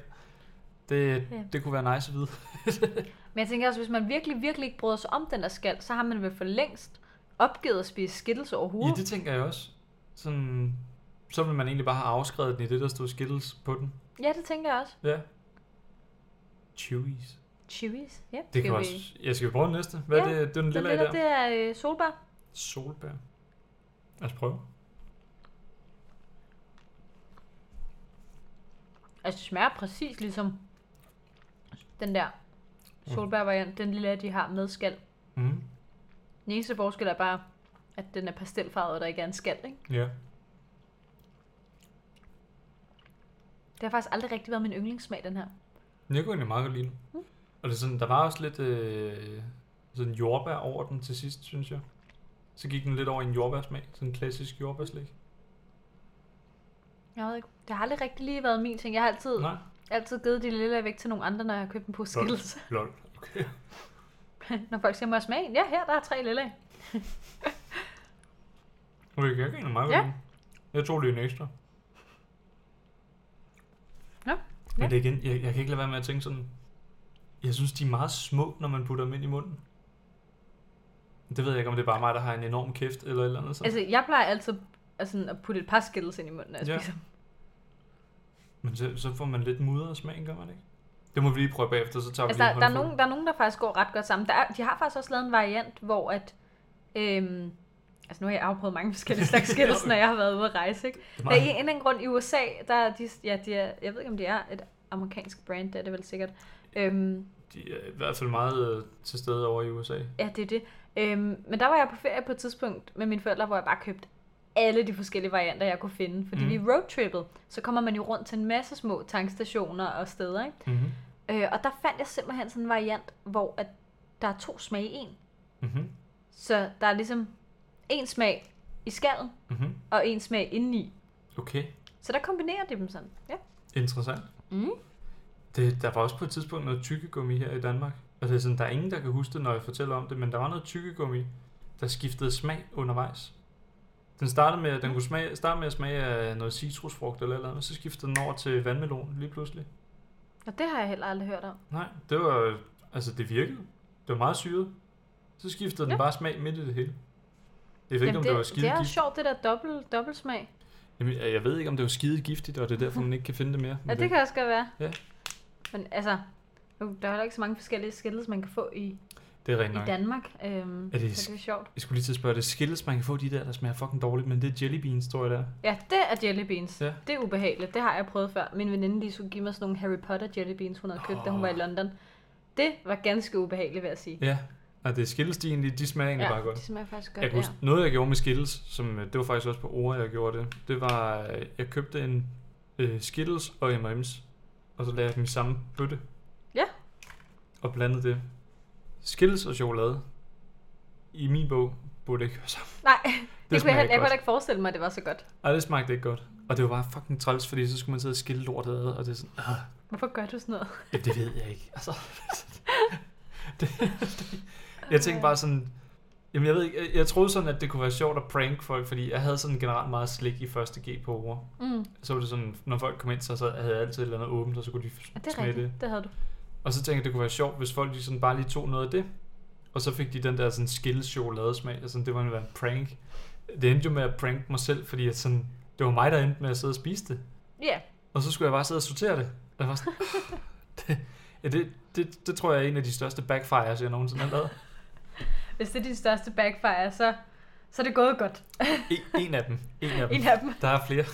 det, Ja. det kunne være nice at vide. Men jeg tænker også, hvis man virkelig, virkelig ikke bryder sig om den der skal, så har man vel for længst opgivet at spise skittles Ja, overhovedet. det tænker jeg også. Sådan, så vil man egentlig bare have afskrevet den i det, der stod Skittles på den. Ja, det tænker jeg også. Ja. Chewies. Chewies. Ja, Det kan vi- også... Jeg skal vi prøve den næste? Hvad Ja, er det? Det er den Den lille lille, der. det er øh, solbær. Solbær. Lad os prøve. Altså, det smager præcis ligesom den der solbær-variant, den lille, de har med skal. Mm. Den eneste forskel er bare, at den er pastelfarvet, og der ikke er en skal, ikke? Ja. Det har faktisk aldrig rigtig været min yndlingssmag, den her. Men jeg kunne egentlig meget godt lide den. Mm. Og det er sådan, der var også lidt øh, sådan jordbær over den til sidst, synes jeg. Så gik den lidt over i en jordbærsmag. Sådan en klassisk jordbærslik. Jeg ved ikke. Det har aldrig rigtig lige været min ting. Jeg har altid, Nej. altid givet de lille væk til nogle andre, når jeg har købt dem på Skittles. Lol. Okay. når folk siger, må jeg smage en? Ja, her der er tre lille. Okay, jeg kan meget Ja. Jeg tog lige en ekstra. Nå, Men det igen, jeg, jeg kan ikke lade være med at tænke sådan, jeg synes, de er meget små, når man putter dem ind i munden. Det ved jeg ikke, om det er bare mig, der har en enorm kæft eller et eller andet. Så. Altså, jeg plejer altid altså, at putte et par Skittles ind i munden, når jeg Ja. spiser. Men så, så får man lidt mudret smag, gør man ikke? Det må vi lige prøve bagefter, så tager Altså, vi der, der, er nogen, der er nogen, der faktisk går ret godt sammen. Der er, de har faktisk også lavet en variant, hvor at... Øhm, altså, nu har jeg afprøvet mange forskellige slags Skittles, når jeg har været ude at rejse, ikke? Det er Der er en anden grund i USA, der er de, ja, de er, jeg ved ikke, om det er et amerikansk brand, det er det vel sikkert. Øhm, De er i hvert fald meget øh, til stede over i USA. ja, det er det. Øhm, men der var jeg på ferie på et tidspunkt med mine forældre, hvor jeg bare købte alle de forskellige varianter, jeg kunne finde. Fordi Mm. vi roadtrippede, så kommer man jo rundt til en masse små tankstationer og steder, ikke? Mm-hmm. Øh, og der fandt jeg simpelthen sådan en variant, hvor at der er to smage i en. Mm-hmm. Så der er ligesom en smag i skallen, Mm-hmm. og en smag indeni. Okay, Så der kombinerer de dem sådan. Ja. interessant. Mm. Det, der var også på et tidspunkt noget tykkegummi her i Danmark. Og det er sådan, der er ingen, der kan huske det, når jeg fortæller om det, men der var noget tykkegummi, der skiftede smag undervejs. Den startede med, den kunne smage, starte med at smage af noget citrusfrugt eller eller andet, så skiftede den over til vandmelon lige pludselig. Og det har jeg heller aldrig hørt om. Nej, det var, altså det virkede. Det var meget syret. Så skiftede den Ja. bare smag midt i det hele. Jeg ved ikke, Jamen, om det, det var det skide er giftigt. sjovt, det der dobbelt, dobbelt smag. Jamen, jeg ved ikke, om det var skide giftigt, og det er derfor, man ikke kan finde det mere. Ja, det kan også godt være. Ja. Men altså, der er heller ikke så mange forskellige skittles, man kan få i, Det er rent i nok. Danmark. Øhm, Er det- så det er sjovt. Jeg skulle lige til at spørge, det skilles, man kan få de der, der smager fucking dårligt, men det er jelly beans, tror jeg der. Ja, det er jelly beans. Ja. Det er ubehageligt. Det har jeg prøvet før. Min veninde lige skulle give mig sådan nogle Harry Potter jelly beans, hun havde købt, da hun var i London. Det var ganske ubehageligt, vil jeg sige. Ja, og det er skilles, de, egentlig, de smager egentlig ja, bare godt. det smager faktisk godt. Jeg kan huske, noget jeg gjorde med Skittles, som, øh, det var faktisk også på ord, jeg gjorde det, det var, øh, jeg købte en øh, Skittles og M&M's, og så lavede jeg dem i samme bøtte. Ja. Og blandede det. Skittles og chokolade, i min bog, burde ikke høre sammen. Nej, det, det kunne jeg, jeg, jeg kunne ikke forestille mig, at det var så godt. Ej, det smagte ikke godt. Og det var bare fucking træls, fordi så skulle man sidde og skille lortet ad, og det er sådan, ah, Hvorfor gør du sådan noget? ja, det ved jeg ikke. Altså, det, det, Jeg tænkte bare sådan... Jamen jeg ved ikke, jeg, jeg troede sådan, at det kunne være sjovt at prank folk, fordi jeg havde sådan generelt meget slik i første G på ord. Mm. Så var det sådan, når folk kom ind, så så havde jeg altid et eller andet åbent, og så kunne de Ja, det det. Det havde du. Og så tænkte jeg, det kunne være sjovt, hvis folk de sådan bare lige tog noget af det. Og så fik de den der sådan skills chokoladesmag, og sådan, det var en en prank. Det endte jo med at prank mig selv, fordi at sådan, det var mig, der endte med at sidde og spise det. Ja. Og så skulle jeg bare sidde og sortere det. Og jeg var sådan, det, ja, det, det, det, tror jeg er en af de største backfires, jeg nogensinde har lavet. Hvis det er din største backfire, så, så er det gået godt. En, en af dem. En af dem. En af dem. Der er flere.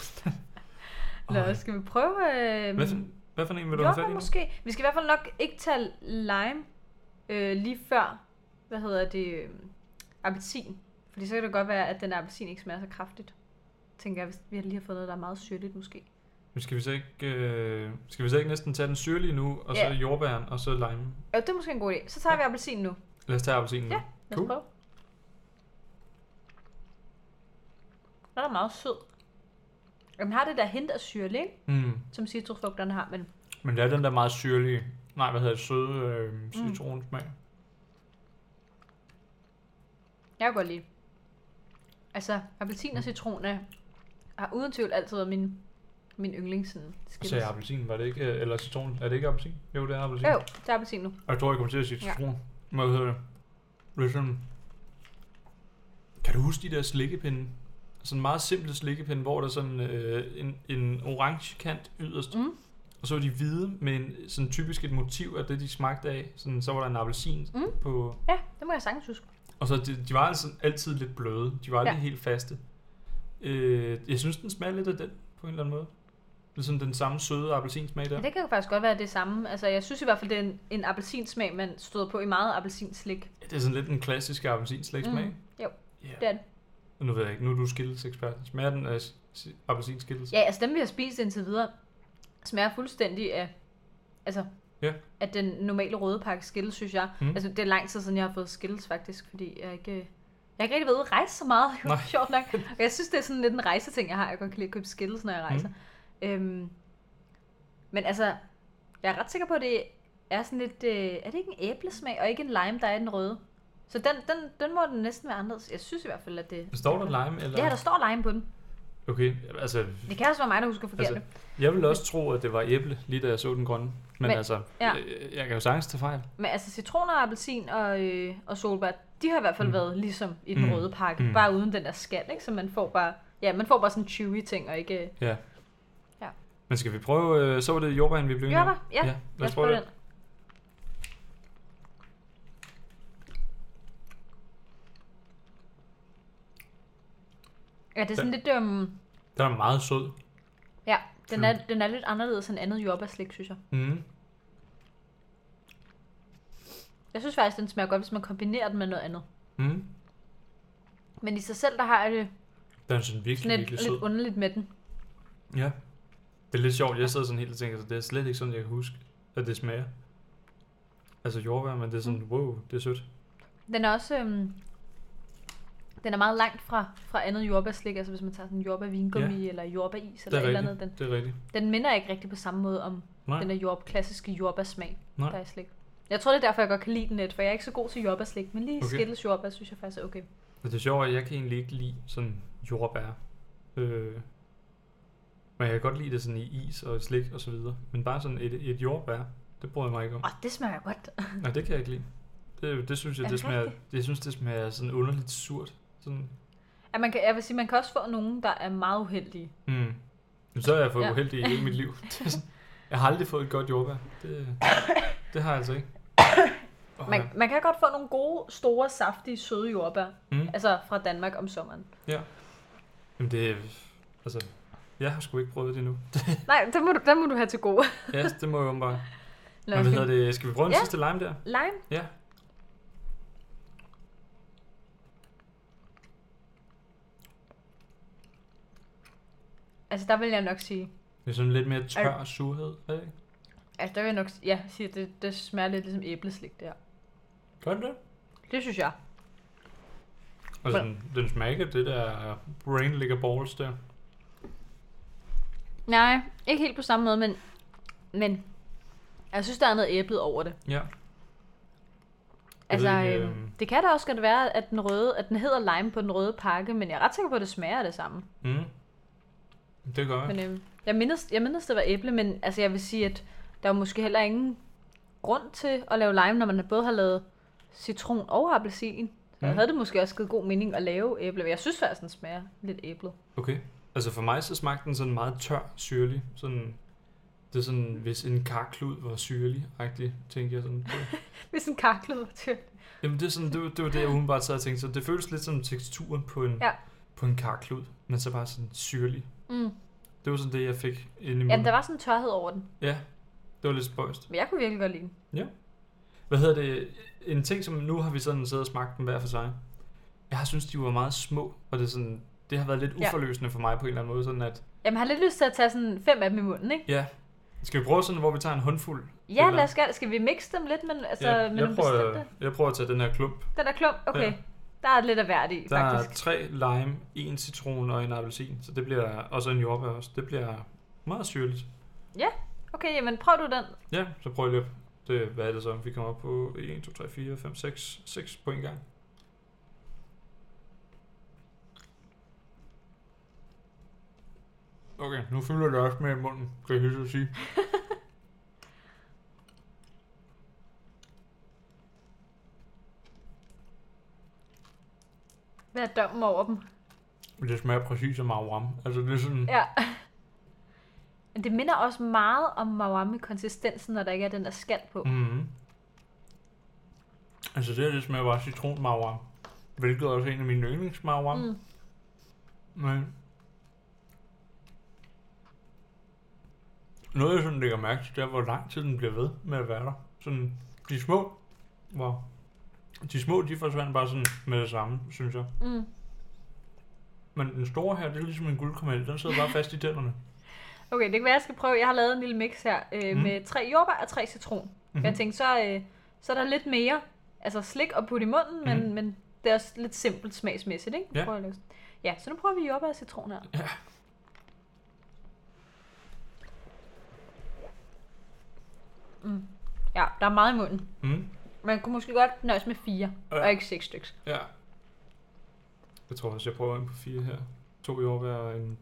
Nå, skal vi prøve... Øh, Hvad hvad for en vil du have fat i måske. Vi skal i hvert fald nok ikke tage lime øh, lige før, hvad hedder det, øh, appelsin. Fordi så kan det godt være, at den appelsin ikke smager så kraftigt. Tænker jeg, hvis vi lige har fået noget, der er meget syrligt måske. Men skal vi så ikke, øh, skal vi så ikke næsten tage den syrlige nu, og så Ja. jordbæren, og så lime? Jo, det er måske en god idé. Så tager vi appelsin nu. Lad os tage appelsinen nu. Ja. Lad os Cool. prøve. Den er meget sød. Den har det der hint af syrlig, ikke? Mm. som citrusfrugterne har, men Men det er den der meget syrlige, nej, hvad hedder det, søde øh, citronsmag. jeg kan godt lide. Altså, appelsin og citron er, har uden tvivl altid været min, min yndlings sådan, Så jeg appelsin, var det ikke, øh, eller citron, er det ikke appelsin? Jo, det er appelsin. Jo, det er appelsin nu. Og jeg tror, jeg kommer til at sige Ja. citron. Hvad hedder det? Ligesom, kan du huske de der slikkepinde? Sådan meget simple slikkepinde, hvor der er sådan øh, en, en orange kant yderst. Mm. Og så var de hvide med en, sådan typisk et motiv af det, de smagte af. Sådan, så var der en appelsin Mm. på... Ja, det må jeg sagtens huske. Og så de, de var altså altid lidt bløde. De var aldrig Ja. helt faste. Øh, jeg synes, den smager lidt af den, på en eller anden måde. Det er sådan den samme søde appelsinsmag der. Ja. Det kan jo faktisk godt være det samme. Altså, jeg synes i hvert fald, det er en, en appelsinsmag, man støder på i meget appelsinslik. Det er sådan lidt en klassisk appelsinslægsmag. Mm. Jo, Ja. Det er det. Nu ved jeg ikke, nu er du skillsekspert. Smager den af appelsinskilles? Ja, altså dem, vi har spist indtil videre, smager fuldstændig af, altså, Ja. af den normale røde pakke Skittles, synes jeg. Mm. Altså, det er lang tid siden, jeg har fået Skittles, faktisk, fordi jeg ikke... Jeg har ikke rigtig været ude at rejse så meget, jo, Nej. sjovt nok. Og jeg synes, det er sådan lidt en rejseting, jeg har. Jeg godt kan lide at købe Skittles, når jeg rejser. Mm. Mm. Øhm, men altså, jeg er ret sikker på, at det er sådan lidt... Øh, er det ikke en æblesmag, og ikke en lime, der er i den røde? Så den, den, den må den næsten være anderledes. Jeg synes i hvert fald, at det... Står der lime? Eller? Ja, der står lime på den. Okay, altså, Det kan også være mig, der husker forkert. Altså, Altså, jeg ville også tro, at det var æble, lige da jeg så den grønne. Men, Men- altså, ja. jeg, jeg kan jo sagtens tage fejl. Men altså citron og appelsin og, øh, og solbær, de har i hvert fald Mm. været ligesom i den Mm. røde pakke. Mm. Bare uden den der skal, ikke? Så man får bare, ja, man får bare sådan chewy ting, og ikke... Ja. Ja. Men skal vi prøve, øh, så var det jordbæren, vi blev enige om? Ja. ja. Lad os prøve det. den. Ja, det er sådan lidt... Øhm, Den er meget sød. ja, den er, den er lidt anderledes end andet jordbærslik, synes jeg. Mm. Jeg synes faktisk, den smager godt, hvis man kombinerer den med noget andet. Mm. Men i sig selv, der har jeg det Den er sådan virkelig, sådan lidt, virkelig sød. lidt underligt med den. Ja. Det er lidt sjovt, jeg sidder sådan helt og tænker, det er slet ikke sådan, jeg kan huske, at det smager. Altså jordbær, men det er sådan, wow, det er sødt. Den er også... Øhm, den er meget langt fra, fra andet jordbærslik, altså hvis man tager sådan jordbær vingummi ja. eller jordbæris Det eller er et eller andet. Den, det er rigtigt. den minder ikke rigtig på samme måde om Nej, den der jord, klassiske jordbærsmag, Nej. der er i slik. Jeg tror, det er derfor, jeg godt kan lide den lidt, for jeg er ikke så god til jordbærslik, men lige Okay. Skittles jordbær, synes jeg faktisk er okay. Men det er sjovt, at jeg kan egentlig ikke lide sådan jordbær. Øh, men jeg kan godt lide det sådan i is og slik og så videre. Men bare sådan et, et jordbær, det bryder jeg mig ikke om. Åh, det smager godt. Nej, det kan jeg ikke lide. Det, det synes jeg, det det smager, rigtigt? jeg synes, det smager sådan underligt surt. Sådan, Ja, man kan, jeg vil sige, man kan også få nogen, der er meget uheldige. mm. Så er jeg fået ja. Ja. uheldig i hele mit liv. Det jeg har aldrig fået et godt jordbær. Det, det har jeg altså ikke. Oh, Man, man kan godt få nogle gode, store, saftige, søde jordbær, mm. altså fra Danmark om sommeren. Jamen det, altså, jeg har sgu ikke prøvet det endnu. Nej, den må du, den må du have til gode. ja, det må jeg åbenbart. Lad Men hvad hedder det? Skal vi prøve den Ja. sidste lime der? Lime? Ja. Altså, der vil jeg nok sige, Det er sådan lidt mere tør surhed, er det ikke? altså der vil jeg nok ja, sige, at det, det smager lidt ligesom æbleslik, det her. Gør det? Det synes jeg. Altså, den, den smager ikke det der brain ligger balls der. Nej, ikke helt på samme måde, men, men jeg synes, der er noget æblet over det. Ja. Altså, ikke, øh, øh, det kan da også godt være, at den, røde, at den hedder lime på den røde pakke, men jeg er ret sikker på, at det smager af det samme. Mm. Det gør jeg. Men øh, jeg, mindes, jeg mindes, det var æble, men altså, jeg vil sige, at der er måske heller ingen grund til at lave lime, når man både har lavet citron og appelsin. Så Mm. havde det måske også givet god mening at lave æble. Jeg synes faktisk, den smager lidt æblet. Okay. Altså for mig så smagte den sådan meget tør, syrlig. Sådan, det er sådan, hvis en karklud var syrlig, rigtig, tænker jeg sådan. Hvis en karklud til. jamen det, er sådan, det, var, det var det, jeg umiddelbart sad og tænkte. Så det føles lidt som teksturen på en, Ja. på en karklud, men så bare sådan syrlig. Mm. Det var sådan det, jeg fik ind i munden. Jamen, der var sådan en tørhed over den. Ja, det var lidt spøjst. Men jeg kunne virkelig godt lide den. Hvad hedder det? En ting, som nu har vi sådan siddet og smagt dem hver for sig. Jeg har synes, de var meget små, og det, er sådan, det har været lidt Ja. uforløsende for mig på en eller anden måde. Sådan at, Jamen, jeg har lidt lyst til at tage sådan fem af dem i munden, ikke? ja, skal vi prøve sådan, hvor vi tager en håndfuld? Ja, lad os gøre Skal vi mixe dem lidt, men altså ja, med jeg, nogle prøver, bestemte? jeg prøver at tage den her klump. Den er klump? Okay. Ja. Ja. Der er lidt af hvert i, Der faktisk. er tre lime, en citron og en appelsin, så det bliver, og så en jordbær også. Det bliver meget syrligt. Okay, jamen prøv du den. Ja, så prøv lige det, hvad er det så? Vi kommer op på 1, 2, 3, 4, 5, 6, 6 på en gang. Okay, nu fylder det også med munden, kan jeg hilse at sige. Hvad er dommen over dem? Det smager præcis som marwam. Altså det er sådan, Ja. Men det minder også meget om mawam i konsistensen, når der ikke er den der skal på. mm Altså det her, det smager bare citron marwam. Hvilket også er en af mine yndlings marwam. Mm. Men noget jeg sådan lægger mærke til, det er, hvor lang tid den bliver ved med at være der. Sådan, de små, hvor de små, de forsvandt bare sådan med det samme, synes jeg. Mm. Men den store her, det er ligesom en guldkaramel, den sidder bare fast i tænderne. Okay, det kan være, jeg skal prøve. Jeg har lavet en lille mix her øh, Mm. med tre jordbær og tre citron. Mm. Mhm. Jeg tænkte, så, øh, så er der lidt mere altså slik og putte i munden, men, Mhm. men det er også lidt simpelt smagsmæssigt, ikke? Ja. Prøver ja, så nu prøver vi jordbær og citron her. Ja. Mm. Ja, der er meget i munden. Mm. Man kunne måske godt nøjes med fire, Ja. og ikke seks stykker. Ja. Jeg tror også, jeg prøver en på fire her. To jordbær og en...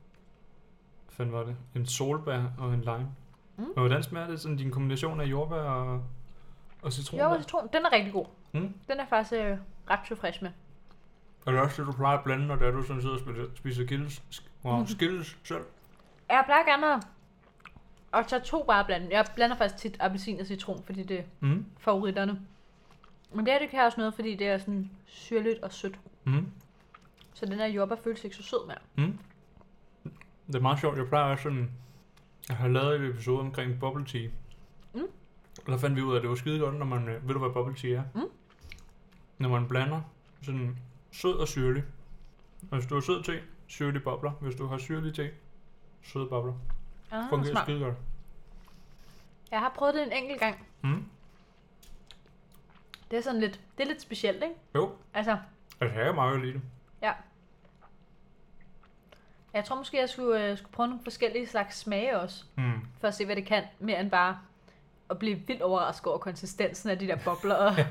Hvad fanden var det? En solbær og en lime. Mm. Og hvordan smager det? Sådan din kombination af jordbær og, og citron? Jordbær og citron, den er rigtig god. Mm. Den er faktisk øh, ret tilfreds med. Er det også det, du plejer at blande, når det er, du sådan sidder og spiser, spiser gildes, wow, skilles selv? Jeg plejer gerne at, at tage to bare blande. Jeg blander faktisk tit appelsin og citron, fordi det er Mm. favoritterne. Men det her, det kan også noget, fordi det er sådan syrligt og sødt. Mm. Så den her jordbær føles ikke så sød mere. Mm. Det er meget sjovt. Jeg plejer også sådan... Jeg har lavet et episode omkring bubble tea. Mm. Og der fandt vi ud af, at det var skide godt, når man... øh, Ved du, hvad bubble tea er? Mm. Når man blander sådan sød og syrlig. Hvis du har sød te, syrlig bobler. Hvis du har syrlig te, søde bobler. Ah, Fungerer smart. skide godt. Jeg har prøvet det en enkelt gang. Mm. Det er sådan lidt, det er lidt specielt, ikke? Jo, Altså, altså jeg kan meget godt lide det. jeg tror måske, jeg skulle, øh, skulle prøve nogle forskellige slags smage også. Mm. For at se, hvad det kan, mere end bare at blive vildt overrasket over konsistensen af de der bobler. Og...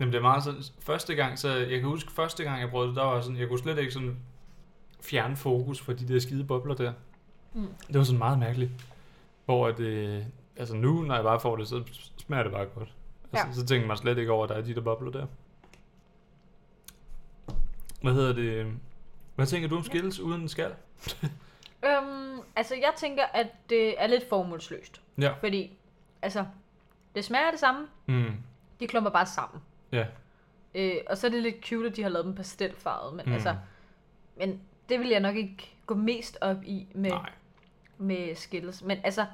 Jamen det er meget sådan, første gang, så jeg kan huske første gang jeg prøvede det, der var sådan, jeg kunne slet ikke sådan fjerne fokus fra de der skide bobler der. Mm. Det var sådan meget mærkeligt. Hvor at, øh, altså nu, når jeg bare får det, så smager det bare godt. Altså, Ja. Så tænker man slet ikke over, at der er de der bobler der. Hvad hedder det? Hvad tænker du om skills uden skal? Øhm, altså, jeg tænker, at det er lidt formålsløst. Ja. Fordi, altså, det smager af det samme. Mm. De klumper bare sammen. Ja. Øh, og så er det lidt cute, at de har lavet dem pastelfarvet. Men Mm. altså, men det vil jeg nok ikke gå mest op i med, Nej. med Skittles. Men altså,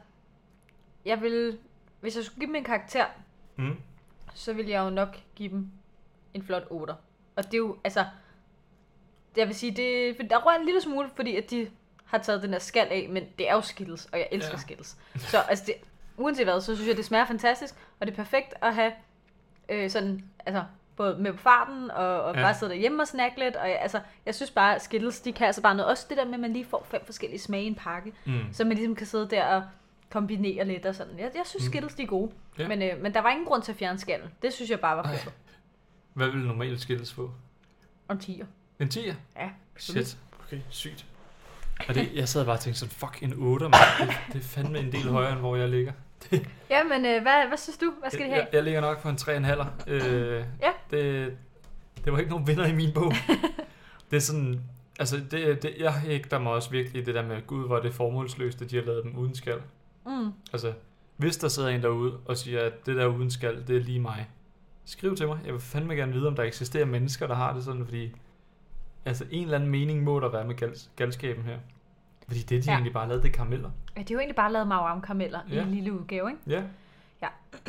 jeg vil, hvis jeg skulle give dem en karakter, Mm. så vil jeg jo nok give dem en flot 8. Og det er jo, altså, jeg vil sige, det, der rører en lille smule, fordi at de har taget den der skal af, men det er jo Skittles, og jeg elsker Ja. Skittles. Så altså, det, uanset hvad, så synes jeg, det smager fantastisk, og det er perfekt at have øh, sådan, altså, både med på farten, og, og ja. bare sidde derhjemme og snakke lidt, og jeg, altså, jeg synes bare, at Skittles, de kan altså bare noget, også det der med, at man lige får fem forskellige smage i en pakke, Mm. så man ligesom kan sidde der og, kombinere lidt og sådan. Jeg, jeg synes, Mm. Skittles de er gode. Ja. Men, øh, men der var ingen grund til at fjerne skallen. Det synes jeg bare var fedt. Hvad vil normalt skilles få? En tiger. En 10'er? Ja, Shit. Okay, sygt. Og det, jeg sad bare og tænkte sådan, fuck, en 8, mand. Det, det er fandme en del højere, end hvor jeg ligger. Ja, men øh, hvad, hvad synes du? Hvad skal de have? Jeg, jeg ligger nok på en 3,5. Øh, Ja. det, det var ikke nogen vinder i min bog. det er sådan, altså det, det, jeg hægter mig også virkelig i det der med, gud, hvor er det formålsløst, at de har lavet dem uden skal. Mm. Altså, hvis der sidder en derude og siger, at det der uden skal, det er lige mig. Skriv til mig. Jeg vil fandme gerne vide, om der eksisterer mennesker, der har det sådan, fordi altså en eller anden mening må der være med gal- galskaben her. Fordi det, de Ja. ja. egentlig bare lavede, det er karameller. Ja, de har jo egentlig bare lavet Mauam karameller ja. i Ja. en lille udgave, ikke? Ja,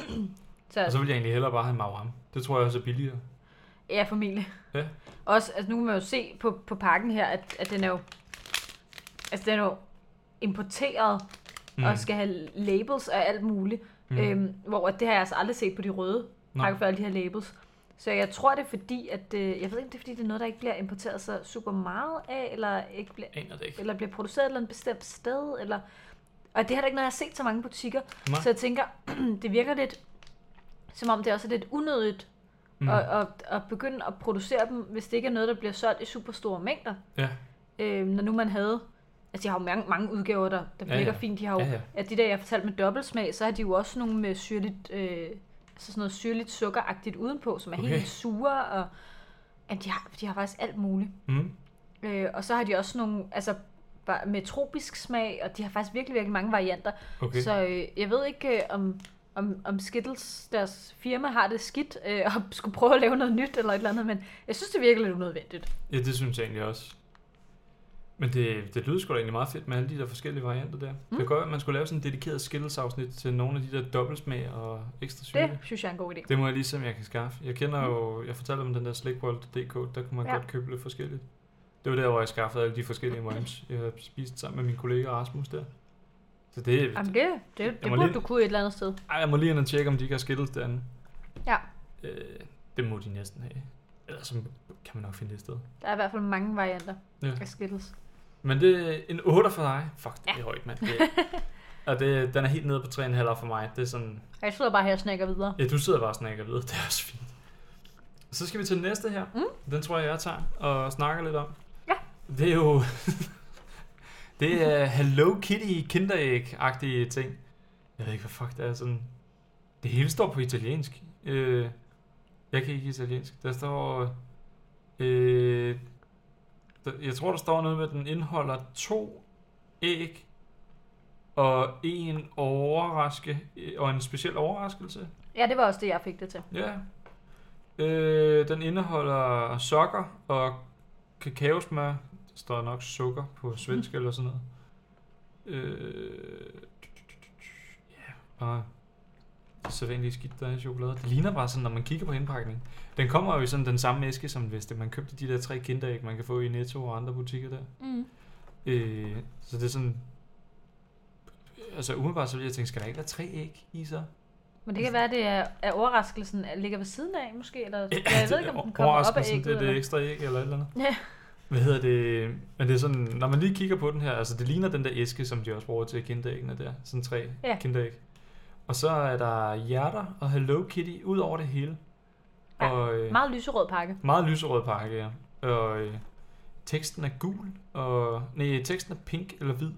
Så, og så vil jeg egentlig hellere bare have Mauram. Det tror jeg også er billigere. ja, formentlig. Ja. Også, altså nu kan man jo se på, på pakken her, at, at den er jo, altså den er jo importeret mm. og skal have labels og alt muligt. Mm. Øhm, hvor det har jeg altså aldrig set på de røde pakker for alle de her labels. Så jeg tror det er fordi, at øh, jeg ved ikke, det er fordi, det er noget, der ikke bliver importeret så super meget af, eller ikke bliver, ikke. eller bliver produceret et eller andet bestemt sted, eller... Og det har da ikke noget, jeg har set så mange butikker. Nej. Så jeg tænker, det virker lidt, som om det også er lidt unødigt mm. at, at, at begynde at producere dem, hvis det ikke er noget, der bliver solgt i super store mængder. Ja. Øh, når nu man havde... Altså, de har jo mange, mange udgaver, der, der Ja, virker ja. fint. De har jo, Ja, ja. at de der, jeg fortalte med dobbeltsmag, så har de jo også nogle med syrligt, øh, altså sådan noget syrligt sukkeragtigt udenpå, som er Okay. helt sure, og ja, de, har, de har faktisk alt muligt. Mm. Øh, og så har de også nogle, altså bare med tropisk smag, og de har faktisk virkelig, virkelig mange varianter. Okay. Så øh, jeg ved ikke, øh, om, om, om Skittles, deres firma, har det skidt, øh, og skulle prøve at lave noget nyt eller et eller andet, men jeg synes, det virker lidt unødvendigt. Ja, det synes jeg egentlig også. Men det, det lyder sgu da egentlig meget fedt med alle de der forskellige varianter der. Mm. Det kan godt være, at man skulle lave sådan en dedikeret Skittles-afsnit til nogle af de der dobbeltsmag og ekstra syre. Det synes jeg er en god idé. Det må jeg lige se, om jeg kan skaffe. Jeg kender jo, jeg fortalte om den der slikbold.dk, der kunne man Ja. godt købe lidt forskelligt. Det var der, hvor jeg skaffede alle de forskellige worms, jeg har spist sammen med min kollega Rasmus der. Så det, Jamen det, det, det må burde lige- du kunne et eller andet sted. ej, jeg må lige ind og tjekke, om de ikke har Skittles derinde. Ja. Øh, det må de næsten have. Ellers så kan man nok finde det et sted. Der er i hvert fald mange varianter Ja. af Skittles. Men det er en 8 for dig. Fuck, det er Ja. højt, mand. Det, og det, den er helt nede på 3,5 for mig. Det er sådan... Jeg sidder bare her og snakker videre. Ja, du sidder bare og snakker videre. Det er også fint. Så skal vi til den næste her. Mm. Den tror jeg, jeg tager og snakker lidt om. Ja. Det er jo... det er Hello Kitty Kinderæg-agtige ting. Jeg ved ikke, hvad fuck det er. Sådan... Det hele står på italiensk. Øh, jeg kan ikke italiensk. Der står... Øh, jeg tror, der står noget med, at den indeholder to æg og en overraske og en speciel overraskelse. Ja, det var også det, jeg fik det til. Ja. Øh, den indeholder sokker og kakaosmør. Der står nok sukker på svensk eller sådan noget. Øh, ja, det sædvanlige skidt, der er i chokolade. Det ligner bare sådan, når man kigger på indpakningen. Den kommer jo i sådan den samme æske, som hvis det, man købte de der tre kinderæg, man kan få i Netto og andre butikker der. Mm. Øh, så det er sådan... Altså umiddelbart så vil jeg tænke, skal der ikke være tre æg i så? Men det kan være, det er, er overraskelsen at ligger ved siden af, måske? Eller, ja, jeg ved ikke, om den kommer op af ægget. det er det ekstra æg eller et eller andet. Ja. Hvad hedder det? Men det er sådan, når man lige kigger på den her, altså det ligner den der æske, som de også bruger til kinderæggene der. Sådan tre Ja. kinderæg. Og så er der hjerter og Hello Kitty ud over det hele. Ja, og, øh, Meget lyserød pakke. meget lyserød pakke, ja. Og øh, teksten er gul, og nej, teksten er pink eller hvid.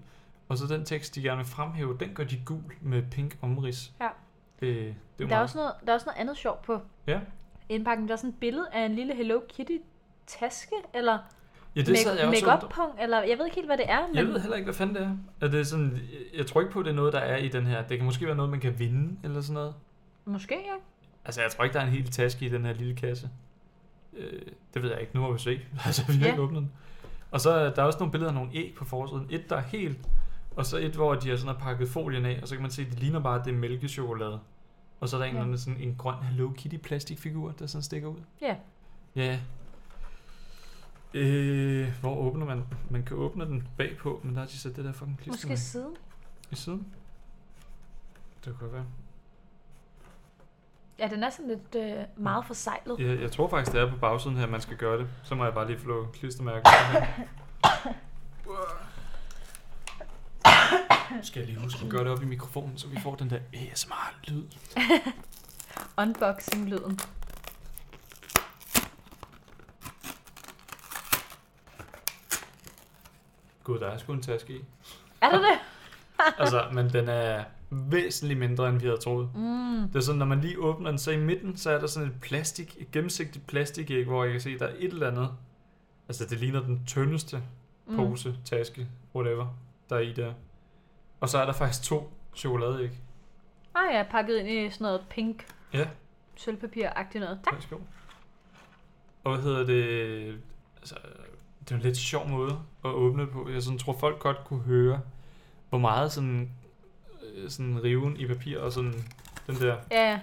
Og så den tekst, de gerne vil fremhæve, den gør de gul med pink omrids. Ja. Øh, det er Der er, også noget, der er også noget andet sjovt på Ja. indpakken. Der er sådan et billede af en lille Hello Kitty taske, eller ja, det sad jeg også make up punkt, eller jeg ved ikke helt, hvad det er. Men Jeg ved heller ikke, hvad fanden det er. er det sådan, jeg- tror ikke på, at det er noget, der er i den her. Det kan måske være noget, man kan vinde, eller sådan noget. Måske, ja. Altså, jeg tror ikke, der er en hel taske i den her lille kasse. Øh, det ved jeg ikke. Nu må vi se. Altså, vi har Ja. ikke åbnet den. Og så er der også nogle billeder af nogle æg på forsiden. Et, der er helt, og så et, hvor de har sådan har pakket folien af, og så kan man se, at det ligner bare, at det er mælkechokolade. Og så er der en, Ja. anden sådan en grøn Hello Kitty plastikfigur, der sådan stikker ud. Ja. Ja. Øh, hvor åbner man? Man kan åbne den bagpå, men der har de sat det der fucking klister Måske siden. i siden. Det kunne være. Ja, den er sådan lidt øh, meget forsejlet. Jeg, jeg tror faktisk, det er på bagsiden her, man skal gøre det. Så må jeg bare lige flå klistermærker. på her. Skal jeg lige huske at gøre det op i mikrofonen, så vi får den der ASMR-lyd. Unboxing-lyden. Gud, der er sgu en taske i. Er det det? Altså, men den er væsentligt mindre, end vi havde troet. Mm. Det er sådan, når man lige åbner den, så i midten, så er der sådan et plastik, et gennemsigtigt plastikæg, hvor jeg kan se, der er et eller andet. Altså, det ligner den tyndeste Mm. pose, taske, whatever, der er i der. Og så er der faktisk to chokoladeæg. Ah ja, pakket ind i sådan noget pink Ja, sølvpapir-agtigt noget. Tak. værsgo. Og hvad hedder det? Altså, det er en lidt sjov måde at åbne på. Jeg sådan, tror, folk godt kunne høre, hvor meget sådan, øh, sådan riven i papir og sådan den der Ja,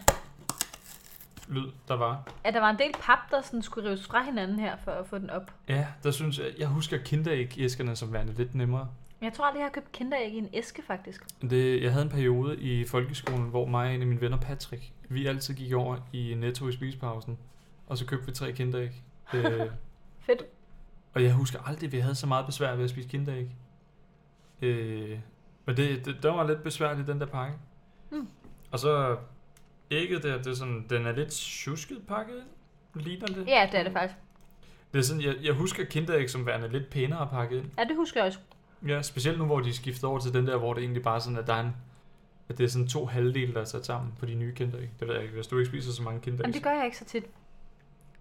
lyd, der var. at der var en del pap, der sådan skulle rives fra hinanden her, for at få den op. Ja, der synes jeg, jeg husker kinderæg-æskerne som værende lidt nemmere. Jeg tror aldrig, jeg har købt kinderæg i en æske, faktisk. Det, jeg havde en periode i folkeskolen, hvor mig og en af mine venner, Patrick, vi altid gik over i Netto i spisepausen, og så købte vi tre kinderæg. øh, Fedt. Og jeg husker aldrig, at vi havde så meget besvær ved at spise kinderæg. Øh, men det, det, der var lidt besværligt, den der pakke. Mm. Og så ægget der, det er sådan, den er lidt tjusket pakket ind. Ligner det? Ja, det er det faktisk. Det er sådan, jeg, jeg husker kinderæg som værende lidt pænere pakket ind. Ja, det husker jeg også. Ja, specielt nu, hvor de skifter over til den der, hvor det egentlig bare sådan, at der er en, at det er sådan to halvdele, der er sat sammen på de nye kinderæg. Det ved jeg ikke, hvis du ikke spiser så mange kinderæg. Jamen, det gør jeg ikke så tit.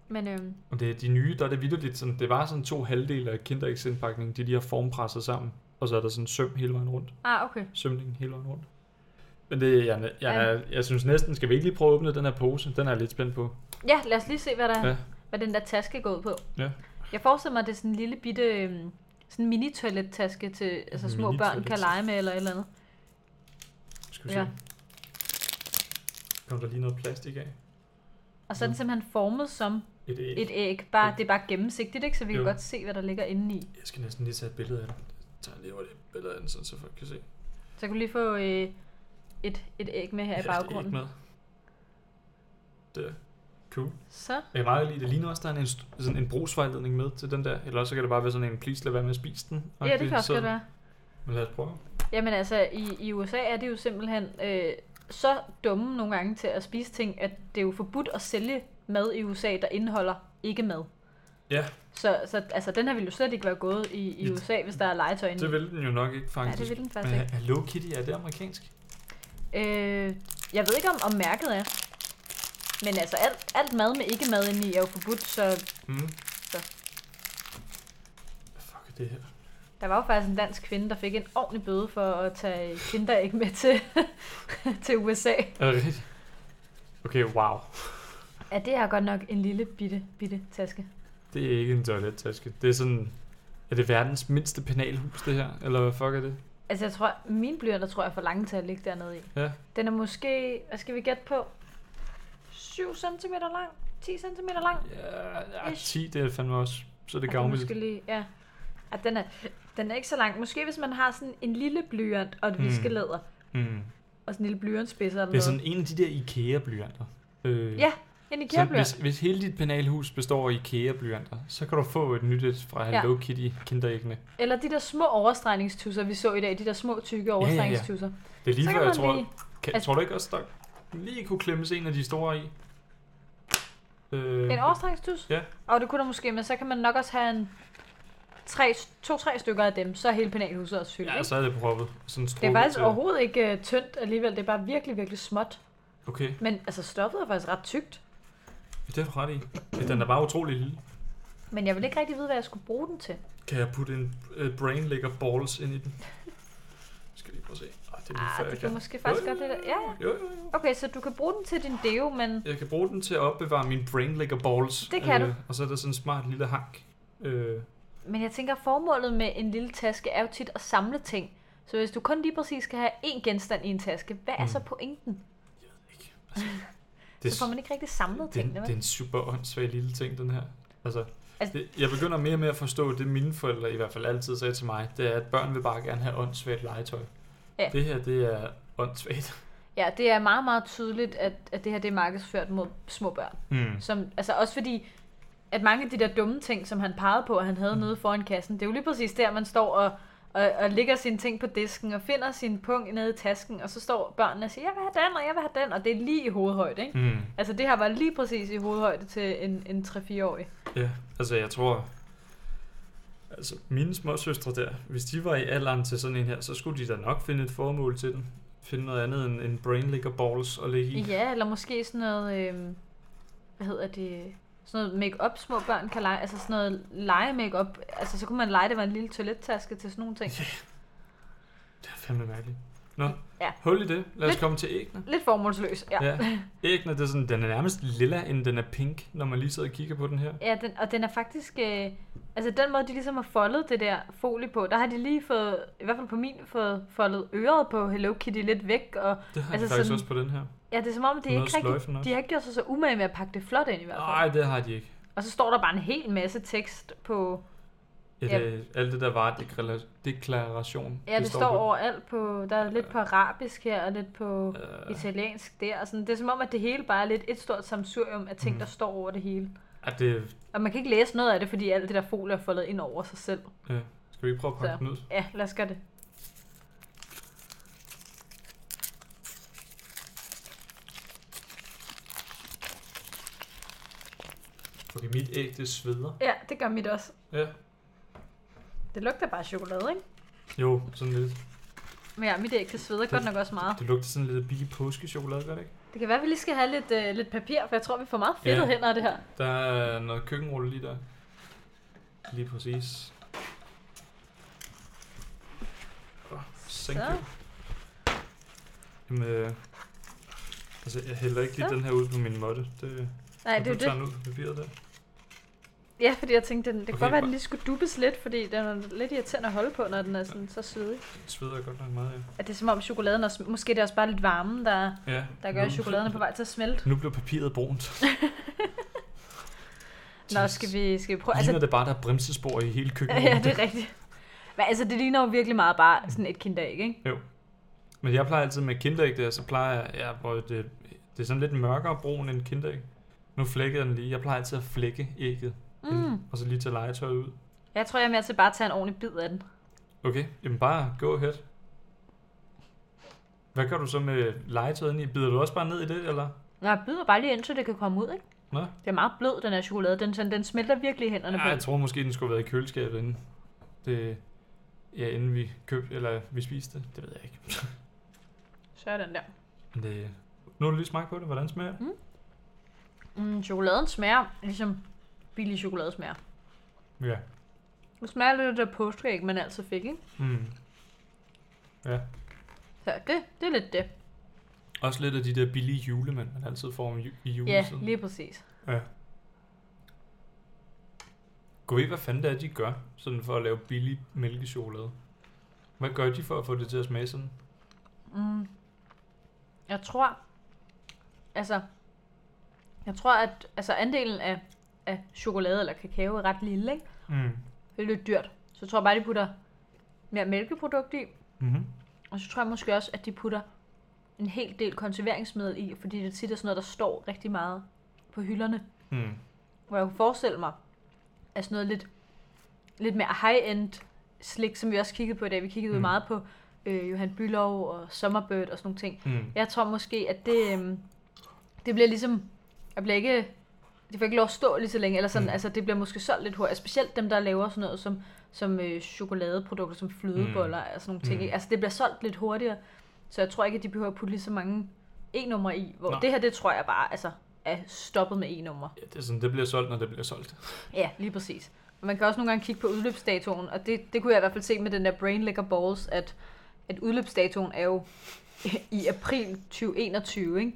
Men øhm, Og det er de nye, der er det vidderligt sådan, det bare sådan to halvdele af kinderægsindpakningen, de, de har formpresset sammen. Og så er der sådan søm hele vejen rundt. ah, okay. Sømningen hele vejen rundt. Men det, jeg, jeg, jeg, jeg synes næsten, skal vi ikke lige prøve at åbne den her pose? Den er jeg lidt spændt på. Ja, lad os lige se, hvad, der, Ja. hvad den der taske går ud på. Ja. Jeg forestiller mig, at det er sådan en lille bitte øhm, sådan en mini-toilet-taske, til, altså små børn kan lege med eller et eller andet. Skal vi se. Ja. Kom der lige noget plastik af? Og så er den simpelthen formet som Et æg. et æg. Bare, det er bare gennemsigtigt, ikke? så vi kan Jo. godt se, hvad der ligger inde i. Jeg skal næsten lige tage et billede af den. Jeg tager lige over det billede af den, sådan, så folk kan se. Så kan du lige få øh, et, et æg med her i Ja, er ikke baggrunden. med. Det er cool. Så, Jeg kan meget lide det. Ligner også, der er en, sådan en brugsvejledning med til den der. Eller også så kan det bare være sådan en, please lad være med at spise den. ja, det kan også Så- godt være. Men lad os prøve. Jamen altså, i, i USA er det jo simpelthen øh, så dumme nogle gange til at spise ting, at det er jo forbudt at sælge mad i USA, der indeholder ikke mad. Ja. Så, så altså, den her ville jo slet ikke være gået i, i Ja. USA, hvis der er legetøj inde Det i. vil den jo nok ikke, faktisk. det vil den Men faktisk ikke. Hello Kitty, er det amerikansk? Øh, jeg ved ikke, om, om mærket er. Men altså, alt, alt mad med ikke mad inde i er jo forbudt, så Mm. Så. Fuck er det her? der var jo faktisk en dansk kvinde, der fik en ordentlig bøde for at tage kinderæg med til, til USA. Er det rigtigt? Okay, wow. Ja, det er godt nok en lille bitte, bitte taske. Det er ikke en toilettaske. Det er sådan... Er det verdens mindste penalhus, det her? Eller hvad fuck er det? Altså, jeg tror, min blyanter tror jeg er for lange til at ligge dernede i. Ja. Den er måske, hvad skal vi gætte på? 7 cm lang? 10 cm lang? Ja, ja Ish. 10, det er fandme også... Så er det gavmildt. måske lige, ja. ja den, er, den er ikke så lang. Måske hvis man har sådan en lille blyant og et Mm. viskelæder, Mm. og sådan en lille blyantspidser eller Det er noget. sådan en af de der IKEA-blyanter. Øh, Ja, en så IKEA-blyant. hvis, hvis hele dit penalhus består af IKEA-blyanter, så kan du få et nyt et fra Ja. Hello Kitty kinderæggene. Eller de der små overstregningstusser, vi så i dag. De der små, tykke overstregningstusser. Det er lige Så før, jeg tror... lige- Kan, altså- tror du ikke også, der lige kunne klemmes en af de store i? Øh, En overstregningstus? Ja. Og det kunne der måske, men så kan man nok også have en tre, to-tre stykker af dem, så er hele penalhuset også fyldt. Ja, så er det proppet. Sådan Det er faktisk overhovedet ikke uh, tyndt alligevel, det er bare virkelig, virkelig småt. Okay, Men altså, stoffet er faktisk ret tykt. Det er du ret i. Ja, Den er bare utrolig lille. Men jeg vil ikke rigtig vide, hvad jeg skulle bruge den til. Kan jeg putte en uh, brain lægger balls ind i den? Skal lige prøve at se. Ej, det er lige før, Ah, jeg det kan. måske faktisk Jo, godt det der. Ja, ja. Jo, jo, jo. Okay, så du kan bruge den til din deo, men Jeg kan bruge den til at opbevare min brain lægger balls. Det kan du. Og så er der sådan en smart lille hank. Øh, Men jeg tænker, formålet med en lille taske er jo tit at samle ting. Så hvis du kun lige præcis skal have én genstand i en taske, hvad er Mm. så pointen? ikke. Altså, det, Så får man ikke rigtig samlet det, tingene, det er vel? en super åndssvag lille ting, den her. Altså, Altså- det, jeg begynder mere og mere at forstå, det mine forældre i hvert fald altid sagde til mig, det er, at børn vil bare gerne have åndssvagt legetøj. Ja. Det her, det er åndssvagt. Ja, det er meget, meget tydeligt, at, at det her det er markedsført mod små børn. Mm. Som, altså også fordi, at mange af de der dumme ting, som han pegede på, at han havde Mm. nede foran kassen, det er jo lige præcis der, man står og, og, og lægger sine ting på disken, og finder sin punkt nede i tasken, og så står børnene og siger, jeg vil have den, og jeg vil have den, og det er lige i hovedhøjde, ikke? Mm. Altså det her var lige præcis i hovedhøjde til en, en 3-4-årig. Ja, altså jeg tror... Altså mine små søstre der, hvis de var i alderen til sådan en her, så skulle de da nok finde et formål til den. Finde noget andet end en brain licker balls at ligge i. Ja, eller måske sådan noget, øh, hvad hedder det, sådan noget make-up, små børn kan lege, altså sådan noget lege make-up, altså så kunne man lege, det var en lille toilettaske til sådan nogle ting. Det er fandme mærkeligt. Nå, Ja. hul i det. Lad os Lidt- komme til æggene. Lidt formålsløs, ja. ja. Æggene, det er sådan, den er nærmest lilla, end den er pink, når man lige sidder og kigger på den her. Ja, den, og den er faktisk, øh, altså den måde, de ligesom har foldet det der folie på, der har de lige fået, i hvert fald på min, fået foldet øret på Hello Kitty lidt væk, og Det har altså de faktisk sådan- også på den her. ja, det er som om, det Noget ikke rigtig, de har ikke gjort sig så umage med at pakke det flot ind i hvert fald. Nej, det har de ikke. Og så står der bare en hel masse tekst på, Ja, Ja. det, alt det der var deklara- deklaration. ja, det, det står, står på. overalt på, der er lidt på arabisk her, og lidt på Øh, italiensk der, og sådan, det er som om, at det hele bare er lidt et stort samsurium af ting, Mhm. der står over det hele. ja, det, Og man kan ikke læse noget af det, fordi alt det der folie er foldet ind over sig selv. ja. Skal vi ikke prøve at pakke den ud? Ja, lad os gøre det. Okay, mit æg, det sveder. Ja, det gør mit også. Ja. Det lugter bare chokolade, ikke? Jo, sådan lidt. Men ja, mit æg, det sveder godt nok også meget. Det lugter sådan lidt billig påskechokolade, gør det ikke? Det kan være, at vi lige skal have lidt, øh, lidt papir, for jeg tror, vi får meget fedtet Ja. hænder af det her. Der er noget køkkenrulle lige der. Lige præcis. Oh, thank you. Jamen, øh, altså, jeg hælder ikke lige Så. den her ud på min måtte. Det, Nej, det er du jo tager det. den ud på papiret der. Ja, fordi jeg tænkte, den, det kan Okay, godt være, at den lige skulle dubbes lidt, fordi den er lidt irriterende at holde på, når den er sådan, så svedig. Den sveder godt nok meget, ja. At det er som om chokoladen også, måske det er også bare lidt varmen, der, ja der gør, at chokoladen er på vej til at smelte. Nu blev papiret brunt. Nå, skal vi, skal vi prøve? Altså, Altså, Ligner det bare, der er bremsespor i hele køkkenet? ja, det er rigtigt. Men altså, det ligner jo virkelig meget bare sådan et kinderæg, ikke? Men jeg plejer altid med kinderæg der, så plejer jeg, ja, hvor det, det er sådan lidt mørkere brun end kinderæg. Nu flækkede den lige. Jeg plejer altid at flække ægget, Mm. og så lige tage legetøjet ud. Jeg tror, jeg er med til bare at tage en ordentlig bid af den. Okay, jamen bare go ahead. Hvad gør du så med legetøjet ind i? Bider du også bare ned i det, eller? Jeg bider bare lige ind, så det kan komme ud, ikke? Nå? Det er meget blød, den her chokolade. Den, sådan, den smelter virkelig i hænderne Ja, på. jeg tror måske, den skulle have været i køleskabet inden. Det, ja, inden vi købte, eller vi spiste det. Det ved jeg ikke. Så er den der. Det, nu har du lige smagt på det. Hvordan smager det? Mm, chokoladen smager ligesom billig chokolade smager. Ja. Det smager lidt af det der påskeæg, man altid fik, ikke? Mm. Ja. Så det, det er lidt det. Også lidt af de der billige julemænd, man altid får om ju- i Ja, juletiden. lige præcis. Ja. Gå ved, hvad fanden det er, de gør, sådan for at lave billig mælkechokolade. Hvad gør de for at få det til at smage sådan? Mm. Jeg tror, altså, jeg tror, at altså, andelen af, af chokolade eller kakao er ret lille, ikke? Mm. Det er lidt dyrt. Så jeg tror bare, de putter mere mælkeprodukt i, Mm-hmm. og så tror jeg måske også, at de putter en hel del konserveringsmiddel i, fordi det tit er sådan noget, der står rigtig meget på hylderne. Mm. Hvor jeg kunne forestille mig, at sådan noget lidt, lidt mere high-end slik, som vi også kiggede på i dag. Vi kiggede mm. Meget på øh, Johan Bylov og Summerbird og sådan nogle ting. Mm. Jeg tror måske, at det, øhm, det bliver ligesom, jeg bliver ikke, det får ikke lov at stå lige så længe, eller sådan, mm. Mm. altså det bliver måske solgt lidt hurtigt, specielt dem, der laver sådan noget som, som øh, chokoladeprodukter, som flødeboller og sådan nogle ting, Mm. ikke? altså det bliver solgt lidt hurtigere, så jeg tror ikke, at de behøver at putte lige så mange e-numre i, hvor Nå. det her, det tror jeg bare, altså, er stoppet med e-numre. Ja, det er sådan, det bliver solgt, når det bliver solgt. Ja, lige præcis. Og man kan også nogle gange kigge på udløbsdatoen, og det, det kunne jeg i hvert fald se med den der Brain Liquor Balls, at, at udløbsdatoen er jo i april 2021, ikke?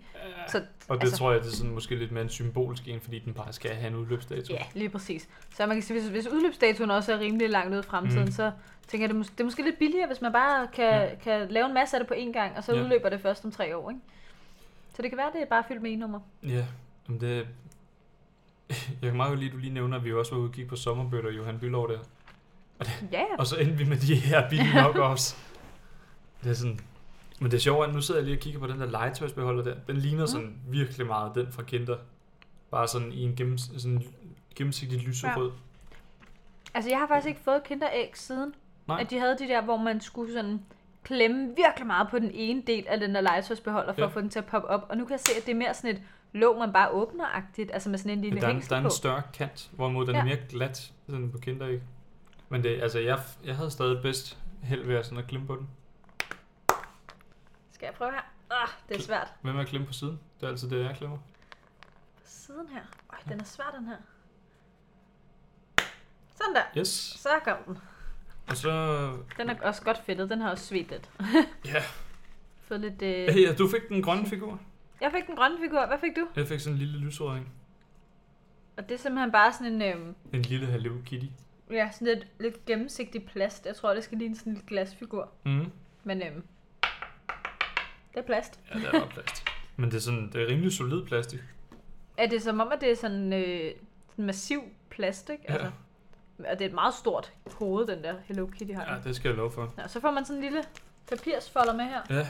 Så, Og det altså, tror jeg, det er sådan måske lidt mere en symbolsk en, fordi den bare skal have en udløbsdato. Ja, lige præcis. Så man kan sige, hvis, hvis udløbsdatoen også er rimelig langt ude i fremtiden, mm. Så tænker jeg, det, er mås- det er måske lidt billigere, hvis man bare kan, ja. kan lave en masse af det på én gang, og så Ja. udløber det først om tre år, ikke? Så det kan være, det er bare fyldt med e-nummer. Ja, men det... Jeg kan meget godt lide, at du lige nævner, at vi jo også var ude og kigge på Sommerbødt og Johan Bylov der. Ja, Og så endte vi med de her billige knockoffs. Det er sådan... Men det er sjovt, at nu sidder jeg lige og kigger på den der legetøjsbeholder der. Den ligner Mm. sådan virkelig meget den fra Kinder. Bare sådan i en gennems, sådan gennemsigtig lyserød. altså jeg har faktisk ikke fået kinderæg siden. Nej. At de havde de der, hvor man skulle sådan klemme virkelig meget på den ene del af den der legetøjsbeholder, for Ja. at få den til at poppe op. Og nu kan jeg se, at det er mere sådan et låg, man bare åbner-agtigt. Altså med sådan en lille der, er, hængsel der er en større kant, hvorimod den Ja. er mere glat sådan på kinderæg. Men det, altså, jeg, jeg havde stadig bedst held ved at, sådan at klemme på den. Skal jeg prøve her? Ah, det er svært. Med at klemme på siden? Det er altid det, jeg klemmer. På siden her. Øj, den er svær, den her. Sådan der. Yes. Så kom den. Og så... Den er også godt fedtet. Den har også svedt lidt. Ja. Fået lidt... Øh... Hey, du fik den grønne figur. Jeg fik den grønne figur. Hvad fik du? Jeg fik sådan en lille lysrødring. Og det er simpelthen bare sådan en... Øh... En lille Hello Kitty. Ja, sådan lidt, lidt gennemsigtig plast. Jeg tror, det skal ligne sådan en lille glasfigur. Mm. Men øhm, det er plast. Ja, der er plast. Men det er sådan, det er rimelig solid plastik. Er det som om, at det er sådan, øh, sådan massiv plast, ikke? Ja. Altså, og det er et meget stort hoved, den der Hello Kitty har. Ja, Ja. det skal jeg love for. Ja, så får man sådan en lille papirsfolder med her. Ja.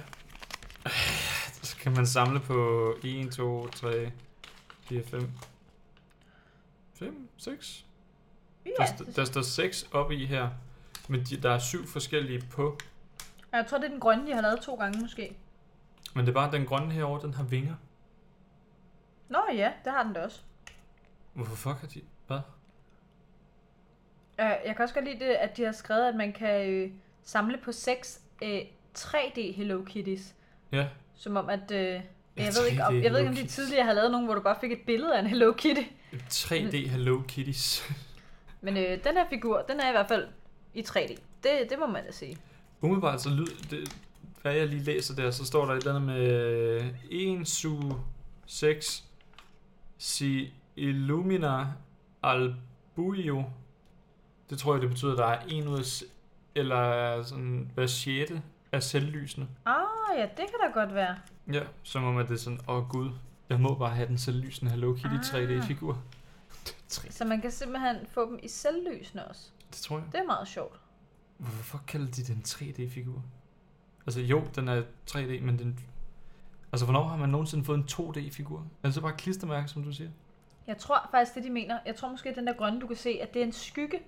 Så kan man samle på 1, 2, 3, 4, 5, 5, 6. Der, Ja, st- der står 6 op i her. Men de, der er syv forskellige på. jeg tror, det er den grønne, de har lavet to gange måske. Men det er bare den grønne herovre, den har vinger. Nå ja, det har den da også. Hvorfor fuck har de... Hvad? Øh, jeg kan også godt lide det, at de har skrevet, at man kan øh, samle på seks øh, 3D Hello Kitties. Ja. Som om, at... Øh, jeg, ved ikke, om, 3D jeg ved ikke, om de tidligere har lavet nogen, hvor du bare fik et billede af en Hello Kitty. 3D Hello Kitties. Men øh, den her figur, den er i hvert fald i 3D. Det, det må man da sige. Umiddelbart så lyd... Det, hvad jeg lige læser der, så står der et eller andet med 1 su 6 si illumina albuio. Det tror jeg, det betyder, at der er en ud af... Eller sådan hver sjette af selvlysende. Ah, ja, det kan da godt være. Ja, som om at det er sådan, åh oh, gud, jeg må bare have den selvlysende Hello Kitty Ah. 3D-figur. 3D, Så man kan simpelthen få dem i selvlysende også. det tror jeg. Det er meget sjovt. Hvorfor kalder de den 3D-figur? Altså jo, den er 3D, men den... Altså hvornår har man nogensinde fået en 2D-figur? Er det så bare klistermærke, som du siger? Jeg tror faktisk, det de mener, jeg tror måske, at den der grønne, du kan se, at det er en skygge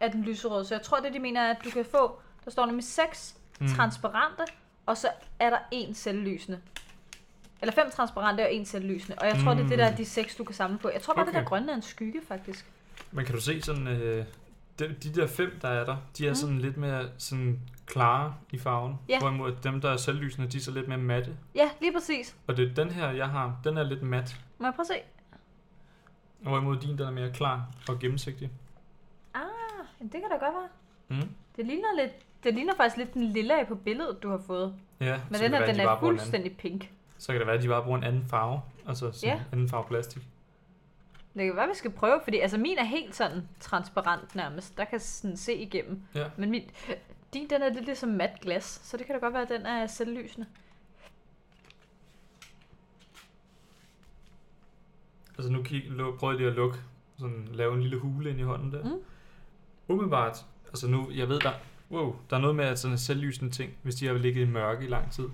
af den lyserøde. Så jeg tror, det de mener, er, at du kan få, der står nemlig seks Mm. transparente, og så er der en selvlysende. Eller fem transparente og en selvlysende. Og jeg tror, mm. det er det der, Mm. de seks, du kan samle på. Jeg tror bare, okay. det der grønne er en skygge, faktisk. Men kan du se sådan... Øh, de, de der fem, der er der, de er Mm. sådan lidt mere sådan klare i farven. Ja. Hvorimod dem, der er selvlysende, de er så lidt mere matte. Ja, lige præcis. Og det er den her, jeg har, den er lidt mat. Må jeg prøve at se? Hvorimod din, den er mere klar og gennemsigtig. Ah, det kan da godt være. Mm. Det ligner lidt, det ligner faktisk lidt den lille af på billedet, du har fået. Ja, Men den her, være, den de er anden- fuldstændig pink. Så kan det være, at de bare bruger en anden farve. Altså sådan Ja. anden farve plastik. Det kan være, vi skal prøve, fordi altså min er helt sådan transparent nærmest. Der kan sådan se igennem. Ja. Men min, din, den er lidt ligesom mat glas, så det kan da godt være, at den er selvlysende. Altså nu kig, lu- prøver jeg lige at lukke, sådan lave en lille hule ind i hånden der. Mm. Umiddelbart, altså nu, jeg ved der, wow, der er noget med, at sådan en selvlysende ting, hvis de har ligget i mørke i lang tid,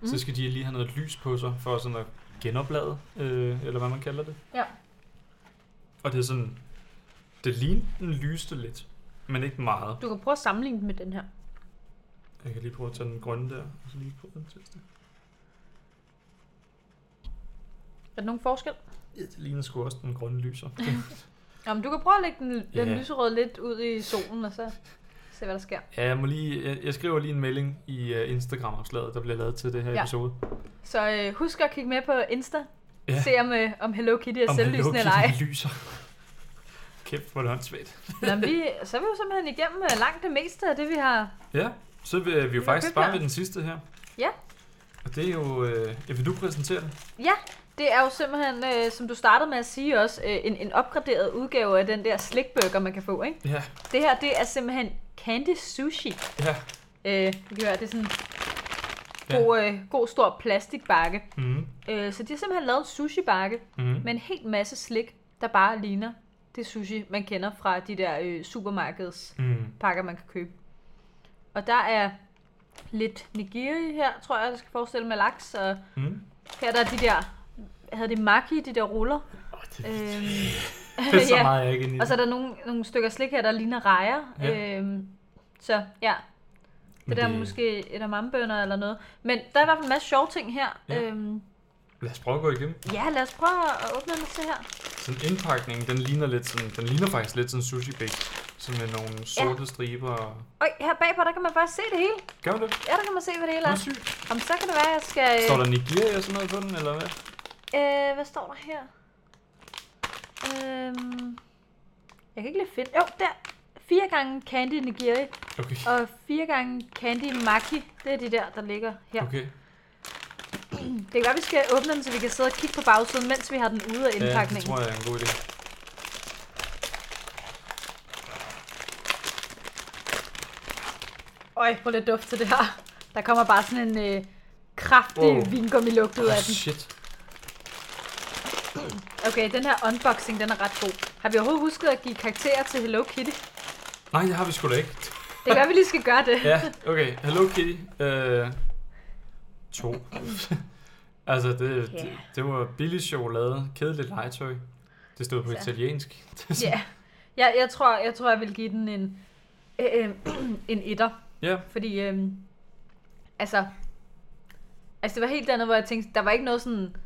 mm. så skal de lige have noget lys på sig, for sådan at genoplade, øh, eller hvad man kalder det. Ja. Og det er sådan, det lignede den lyste lidt, men ikke meget. Du kan prøve at sammenligne den med den her. Jeg kan lige prøve at tage den grønne der, og så lige prøve den teste. Er der nogen forskel? Ja, det ligner sgu også den grønne lyser. Jamen, du kan prøve at lægge den, den Ja. lyserøde lidt ud i solen, og så se, hvad der sker. Ja, jeg, må lige, jeg, jeg skriver lige en melding i uh, Instagram-opslaget, der bliver lavet til det her Ja. episode. Så øh, husk at kigge med på Insta. Ja. Se om, øh, om Hello Kitty er selvlysende eller ej. Kitty lyser. Kæft, hvor er det. Nå, men vi, så er vi jo simpelthen igennem øh, langt det meste af det, vi har. Ja, så vil vi jo har faktisk bare ved den sidste her. Ja. Og det er jo... Øh, ja, vil du præsentere den? Ja, det er jo simpelthen, øh, som du startede med at sige også, øh, en, en opgraderet udgave af den der slikburger, man kan få, ikke? Ja, Det her, det er simpelthen Candy Sushi. ja. Øh, du kan høre, det er sådan Ja. god, øh, god stor plastikbakke. Mm, Øh, så de har simpelthen lavet en sushi-bakke mm. med en helt masse slik, der bare ligner det sushi, man kender fra de der øh, supermarkeds Mm. pakker, man kan købe. Og der er lidt nigiri her, tror jeg, det skal forestille med laks. Og Mm. her der er de der, havde det maki, de der ruller. Oh, det, Øhm, det er så ja. meget, jeg ikke Og så det. er der nogle, nogle stykker slik her, der ligner rejer. Ja. Øhm, Så ja, det Men der er måske edamamebønner eller noget. Men der er i hvert fald en masse sjove ting her. Ja. Øhm, Lad os prøve at gå igennem. ja, lad os prøve at åbne den og se her. Sådan indpakningen, den ligner lidt sådan, den ligner faktisk lidt sådan sushi bake. Sådan med nogle sorte ja. striber. og- Øj, her bagpå, der kan man faktisk se det hele. Gør man det? Ja, der kan man se, hvad det hele er. sygt. Om så kan det være, jeg skal... Står der nigiri og sådan noget på den, eller hvad? Øh, hvad står der her? Øhm, jeg kan ikke lige finde... Jo, der. Fire gange candy nigiri Okay. og fire gange candy maki. Det er de der, der ligger her. Okay. Det kan være, vi skal åbne den, så vi kan sidde og kigge på bagsiden, mens vi har den ude af Ja, det indpakningen. tror jeg er en god idé. Øj, prøv lidt duft til det her. Der kommer bare sådan en øh, kraftig Wow. vingummi-lugt ud Oh, af den. shit. Okay, den her unboxing, den er ret god. Har vi overhovedet husket at give karakterer til Hello Kitty? Nej, det har vi sgu da ikke. Det være, vi lige skal gøre det. Ja, okay. Hello Kitty. Øh, to. altså, det, det, Ja. det var billig chokolade, kedeligt legetøj. Det stod på Så. italiensk. Ja. Jeg, jeg, tror, jeg tror, jeg vil give den en, øh, øh, en etter. ja, Fordi, øh, altså, altså, det var helt andet, hvor jeg tænkte, der var ikke noget sådan,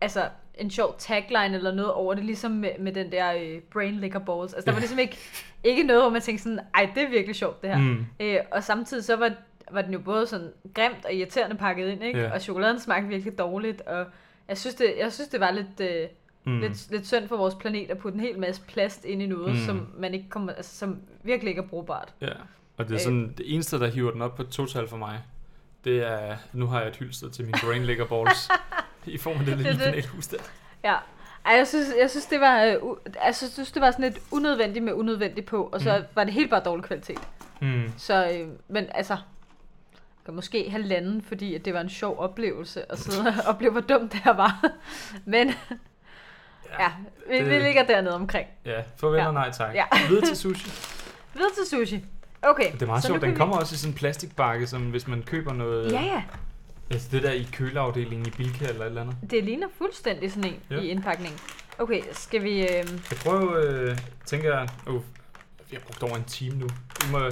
altså, en sjov tagline eller noget over det, ligesom med, med den der øh, Brain Liquor Balls. Altså, der var ligesom ikke, ikke noget, hvor man tænkte sådan, ej, det er virkelig sjovt, det her. Mm. Øh, og samtidig så var, var den jo både sådan grimt og irriterende pakket ind, ikke? Ja. Og chokoladen smagte virkelig dårligt, og jeg synes, det, jeg synes, det var lidt, øh, Mm. lidt, lidt synd for vores planet at putte en hel masse plast ind i noget, Mm. som man ikke kommer, altså, som virkelig ikke er brugbart. Ja, og det er Øh. sådan, det eneste, der hiver den op på total for mig, det er, nu har jeg et hylsted til min brain liquor balls, i form af det lille panelhus der. Ja. Ej, jeg synes, jeg synes, det var, øh, altså, jeg synes, det var sådan lidt unødvendigt med unødvendigt på, og så Mm. var det helt bare dårlig kvalitet. Mm. Så, øh, men altså, måske halvanden, fordi at det var en sjov oplevelse at sidde og opleve, hvor dumt det her var. Men ja, vi, det- vi ligger dernede omkring. Ja, farvel Ja. og nej tak. Ja. Videre til sushi. Videre til sushi. Okay. Det er meget sjovt, den kan kommer også i sådan en plastikbakke, som hvis man køber noget... Vi... Ja, ja. Altså det der i køleafdelingen i Bilka eller et eller andet. Det ligner fuldstændig sådan en Ja. ja. i indpakningen. Okay, skal vi... Øh... Jeg prøver, øh, tænker jeg... Uh, vi har brugt over en time nu. Vi, må,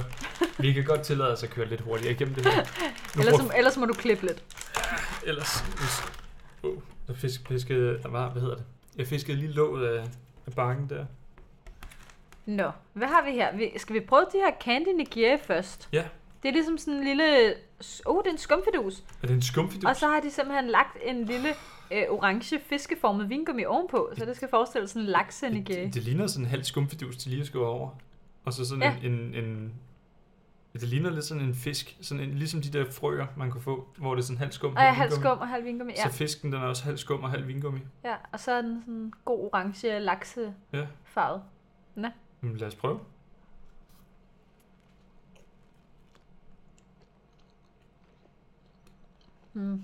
vi kan godt tillade os at køre lidt hurtigere igennem det her. Nu Ellers, brug- ellers må du klippe lidt. ellers hvis, uh, jeg fisk, fiskede, hvad, hvad hedder det? Jeg fiskede lige låget af, af bakken der. Nå, hvad har vi her? Vi, skal vi prøve de her candy nigiri først? Ja. Det er ligesom sådan en lille... Oh, det er en skumfidus. Er det en skumfidus? Og så har de simpelthen lagt en lille øh, orange fiskeformet vingummi ovenpå, så det skal forestille sådan en lakse nigiri. det, det ligner sådan en halv skumfidus, de lige skåret over. Og så sådan ja. En, en, en... Det ligner lidt sådan en fisk, sådan en, ligesom de der frøer, man kunne få, hvor det er sådan halv skum. Og ja, halv halv skum og halv vingummi. Ja. Så fisken, den er også halv skum og halv vingummi. ja, og så er den sådan god orange laksefarvet. Ja. Men lad os prøve. Mm.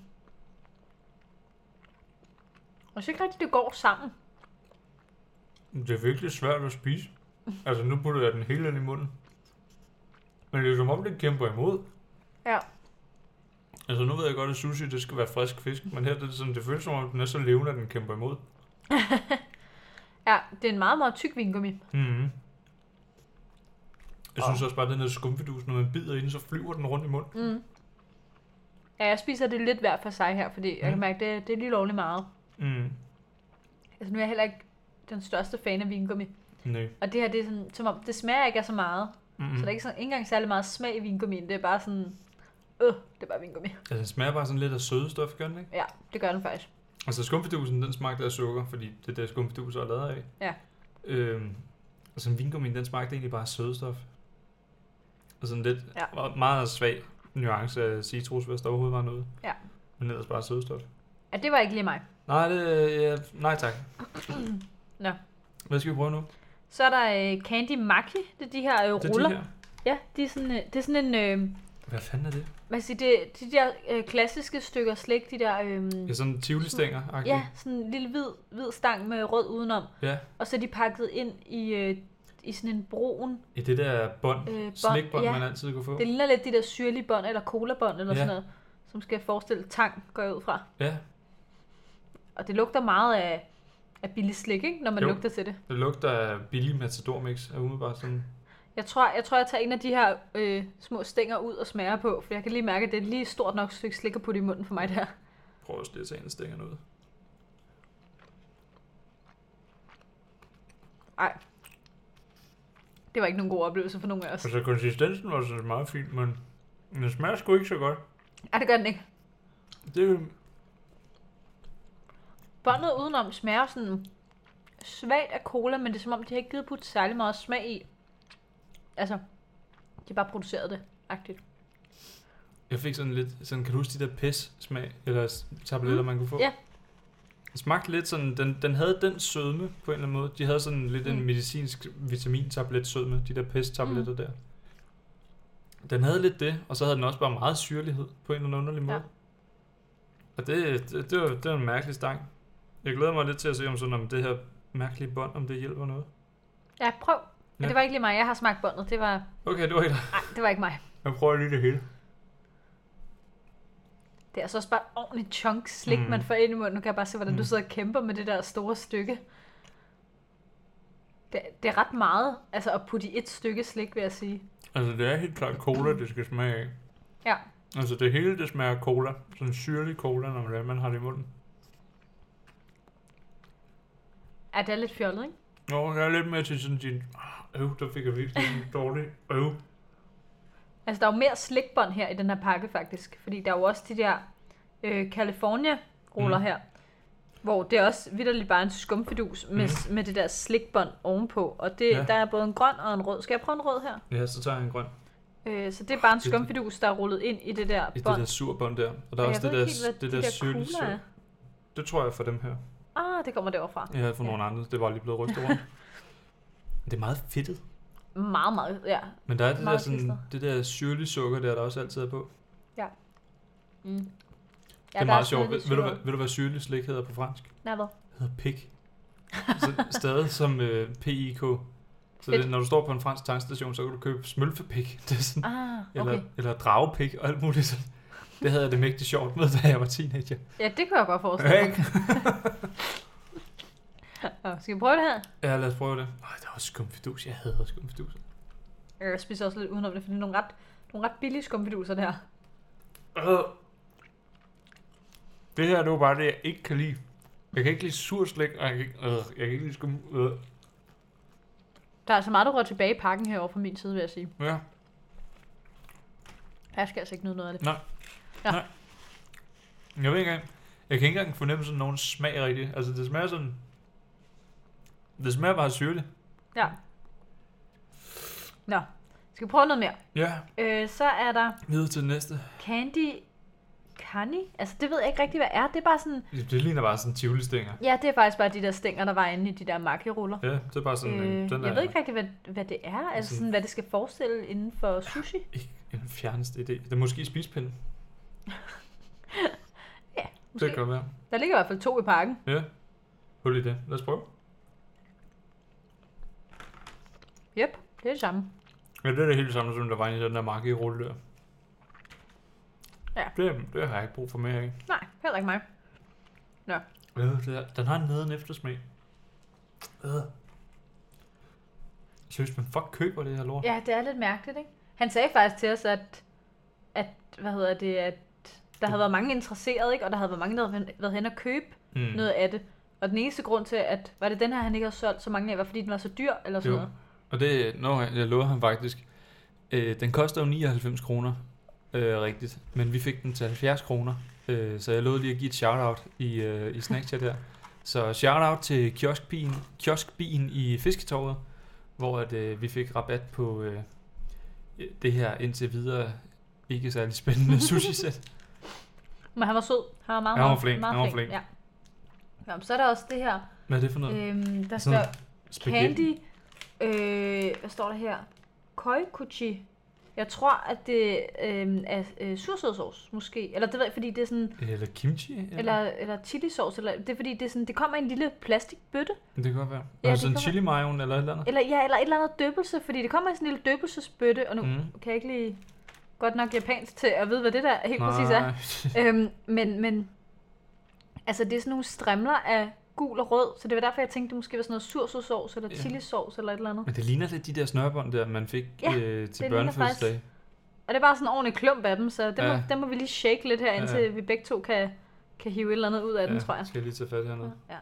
Og så ikke rigtigt, det går sammen. Det er virkelig svært at spise. Altså, nu putter jeg den hele ind i munden. Men det er som om, det kæmper imod. Ja. Altså, nu ved jeg godt, at sushi, det skal være frisk fisk. Men her det er sådan, det føles som om, den er så levende, at den kæmper imod. Ja, det er en meget, meget tyk vingummi. Mm-hmm. Jeg synes Og- også bare, at den her skumfidus, når man bider i den, så flyver den rundt i munden. Mm. Ja, jeg spiser det lidt hver for sig her, fordi jeg Mm. kan mærke, det, det er lige lovligt meget. Mm. Altså, nu er jeg heller ikke den største fan af vingummi. Nej. Og det her, det er sådan, som om, det smager ikke af så meget. Mm. Mm. Så der er ikke, sådan, ikke engang særlig meget smag i vingummien. Det er bare sådan, øh, det er bare vingummi. Altså, den smager bare sådan lidt af sødestof, gør den ikke? Ja, det gør den faktisk. Altså, skumfidusen, den smagte af sukker, fordi det er det, skumfiduser er lavet af. Ja. Øhm, og sådan vingummien, den smagte egentlig bare af sødestof. Og sådan lidt Ja. meget svag nuance af citrus, hvis der overhovedet var noget. Ja. Men ellers bare sødestof. Ja, det var ikke lige mig. Nej, det, ja, nej tak. Nå. Hvad skal vi prøve nu? Så er der øh, Candy Maki. Det er de her øh, Det er ruller. de her. Ja, de er sådan, øh, det er sådan en, øh, Hvad fanden er det? hvad siger, det, de der øh, klassiske stykker slik, de der, øh, Ja, sådan en tivoli-stænger ja, sådan en lille hvid, hvid stang med rød udenom. ja. Og så er de pakket ind i, øh, i sådan en brun. I det der bånd, Øh, bånd, slikbånd, ja. man altid kunne få. Det ligner lidt de der syrlige bånd, eller colabånd, eller Ja. sådan noget, som skal forestille tang, går jeg ud fra. Ja, Og det lugter meget af, af billig slik, ikke? når man Jo. lugter til det. det lugter af billig matador mix, er umiddelbart sådan. Jeg tror, jeg tror, jeg tager en af de her øh, små stænger ud og smager på, for jeg kan lige mærke, at det er lige stort nok stykke slik at putte i munden for mig der. Prøv også lige at tage en af stængerne ud. Ej. Det var ikke nogen god oplevelse for nogen af os. Altså konsistensen var så meget fin, men den smager sgu ikke så godt. Ej, det gør den ikke. Det, Båndet udenom smager sådan svagt af cola, men det er som om, de har ikke givet putte særlig meget smag i. Altså, de bare produceret det, agtigt. jeg fik sådan lidt, sådan, kan du huske de der pis smag, eller tabletter, Mm, man kunne få? ja. Det smagte lidt sådan, den, den havde den sødme på en eller anden måde. De havde sådan lidt en Mm. medicinsk vitamintablet sødme, de der pis tabletter der. Den havde lidt det, og så havde den også bare meget syrlighed på en eller anden underlig måde. Ja. Og det, det, det, var, det var en mærkelig stang. Jeg glæder mig lidt til at se, om sådan om det her mærkelige bånd, om det hjælper noget. Ja, prøv. Men Ja. det var ikke lige mig. Jeg har smagt båndet. Det var... Okay, det var ikke Nej, det var ikke mig. Jeg prøver lige det hele. Det er altså også bare et ordentligt chunk slik, Mm. man får ind i munden. Nu kan jeg bare se, hvordan mm. Du sidder og kæmper med det der store stykke. Det, det er ret meget altså at putte i et stykke slik, vil jeg sige. Altså, det er helt klart cola, det skal smage af. Ja. Altså, det hele, det smager cola. Sådan en syrlig cola, når man, man har det i munden. Ja, det er lidt fjollet, ikke? Nå, jeg er lidt mere til sådan din... Øv, der fik jeg virkelig en dårlig... Øv. Altså, der er jo mere slikbånd her i den her pakke, faktisk. Fordi der er jo også de der øh, California-ruller Mm. mm. her. Hvor det er også vidderligt bare en skumfidus med, med det der slikbånd ovenpå. Og det, Ja. der er både en grøn og en rød. Skal jeg prøve en rød her? Ja, så tager jeg en grøn. Øh, så det er bare en skumfidus, der er rullet ind i det der I det bånd. der surbånd der. Og der er Og også det der, helt, det de der der syrlige kugler er. sur. Det tror jeg for dem her. Ah, det kommer derovre fra. Jeg havde for Ja. nogle andre. Det var lige blevet rystet rundt. det er meget fedtet. Meget, meget, ja. Men der er det der, Meget sådan, klistret. det der syrlige sukker der, der også altid er på. Mm. det Ja, er der meget sjovt. syrligt Ved, ved, du, ved du, hvad syrlig slik hedder på fransk? Nej, hvad? Det hedder pik. så stadig som øh, PIK. Så det, når du står på en fransk tankstation, så kan du købe smølfepik. Det er sådan, Ah, eller, okay. eller dragepik og alt muligt sådan. Det havde jeg det mægtigt sjovt med, da jeg var teenager. Ja, det kan jeg godt forestille mig. Ikke? Nå, skal vi prøve det her? Ja, lad os prøve det. Ej, der var skumfidus. Jeg hader skumfidus. Jeg spiser også lidt udenom det, for det er nogle ret, nogle ret billige skumfiduser, det her. Øh. Det her, det var bare det, jeg ikke kan lide. Jeg kan ikke lide sur slik, og jeg kan ikke, øh, jeg kan ikke lide skum... Øh. Der er altså meget, der rører tilbage i pakken herovre fra min side, vil jeg sige. Ja, Jeg skal altså ikke nyde noget af det. Jeg ved ikke engang... Jeg kan ikke engang fornemme sådan nogen smag rigtigt. Altså, det smager sådan... Det smager bare syrligt. Ja. Nå, skal vi prøve noget mere? Ja, Øh, så er der videre til det næste. Candy Canny. Altså, det ved jeg ikke rigtig, hvad er. Det er bare sådan... Det det ligner bare sådan tivoli-stænger. Ja, det er faktisk bare de der stænger, der var inde i de der makiruller. Ja, det er bare sådan en... Øh, Den jeg ved ikke rigtig, hvad, hvad det er. Altså, Sådan- sådan, hvad det skal forestille inden for sushi. ikke en fjerneste idé. Det er måske spispinde. Ja, Det måske. kan godt være. Der ligger i hvert fald to i pakken. Ja. Hul i det. Lad os prøve. Yep, det er det samme. Ja, det er det helt samme, som der var i den der marke i rulle der. Ja. Det, det har jeg ikke brug for mere af. Nej, heller ikke mig. Øh, det er, den har en nederen eftersmag. Øh. Seriøst, men fuck køber det her lort? Ja, det er lidt mærkeligt, ikke? Han sagde faktisk til os, at, at hvad hedder det, at der havde været mange interesserede, ikke? Og der havde været mange, der havde været hen og købe mm. noget af det. Og den eneste grund til, at var det den her, han ikke havde solgt så mange af, var fordi den var så dyr, eller sådan Jo. noget. Og det, nå, jeg lover ham faktisk. Øh, den koster jo 99 kroner, øh, rigtigt. Men vi fik den til 70 kroner. Øh, så jeg lovede lige at give et shout-out i, øh, i Snackchat der. Så shout-out til kioskbien, kioskbien i Fisketorvet, hvor at, øh, vi fik rabat på øh, det her indtil videre ikke særlig spændende sushi-sæt. Men han var sød. Han var meget, Han var meget, flink, meget han var flink. Ja. Jamen, så er der også det her. Hvad er det for noget? Øhm, der står Spaghetti? candy. Øh, hvad står der her? Koikuchi. Jeg tror, at det øh, er øh, sursødsauce, måske. Eller det ved jeg, fordi det er sådan... Eller kimchi? Eller, eller chili sauce, eller det er fordi, det, er sådan, det kommer i en lille plastikbøtte. Det kan godt være. Ja, sådan kan chili mayo eller et eller andet? Eller, ja, eller et eller andet døbelse, fordi det kommer i sådan en lille døbelsesbøtte, og nu mm. kan jeg ikke lige godt nok japansk til at vide, hvad det der helt præcis er. Nej. Øhm, men, men altså det er sådan nogle strimler af gul og rød, så det var derfor, jeg tænkte, det måske var sådan noget sursødsovs eller Ja. chilisovs eller et eller andet. Men det ligner lidt de der snørbånd der, man fik Ja, øh, til det børnefødselsdag. Og det er bare sådan en ordentlig klump af dem, så dem, Ja. ja. må, dem må vi lige shake lidt her, Ja, indtil ja. vi begge to kan, kan hive et eller andet ud af den, tror jeg. Skal jeg lige tage fat hernede? Ja.